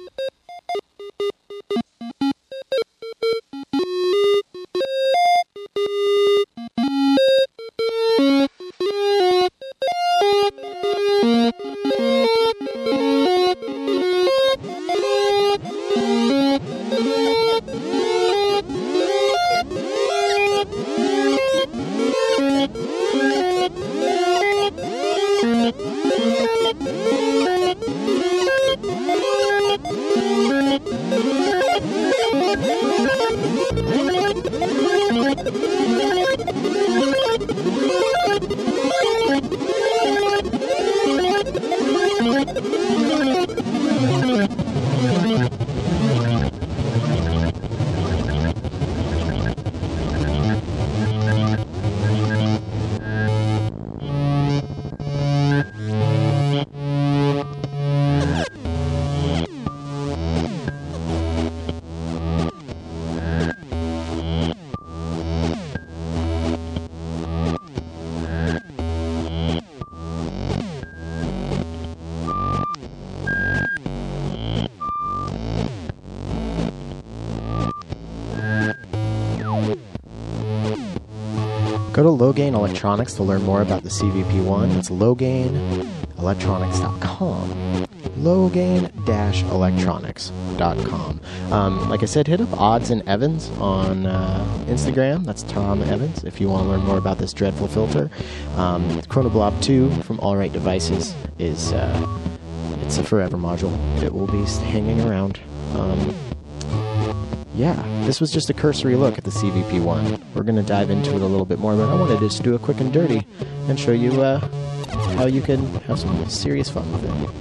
Low Gain Electronics to learn more about the CVP1. That's lowgainelectronics.com. Lowgain-electronics.com. Um, like I said, hit up Odds and Evans on uh, Instagram. That's Tom Evans if you want to learn more about this dreadful filter. Um, Chronoblob 2 from Alright Devices is uh, it's a forever module. It will be hanging around. Um, yeah, this was just a cursory look at the CVP one. We're going to dive into it a little bit more, but I wanted to just do a quick and dirty and show you uh, how you can have some serious fun with it.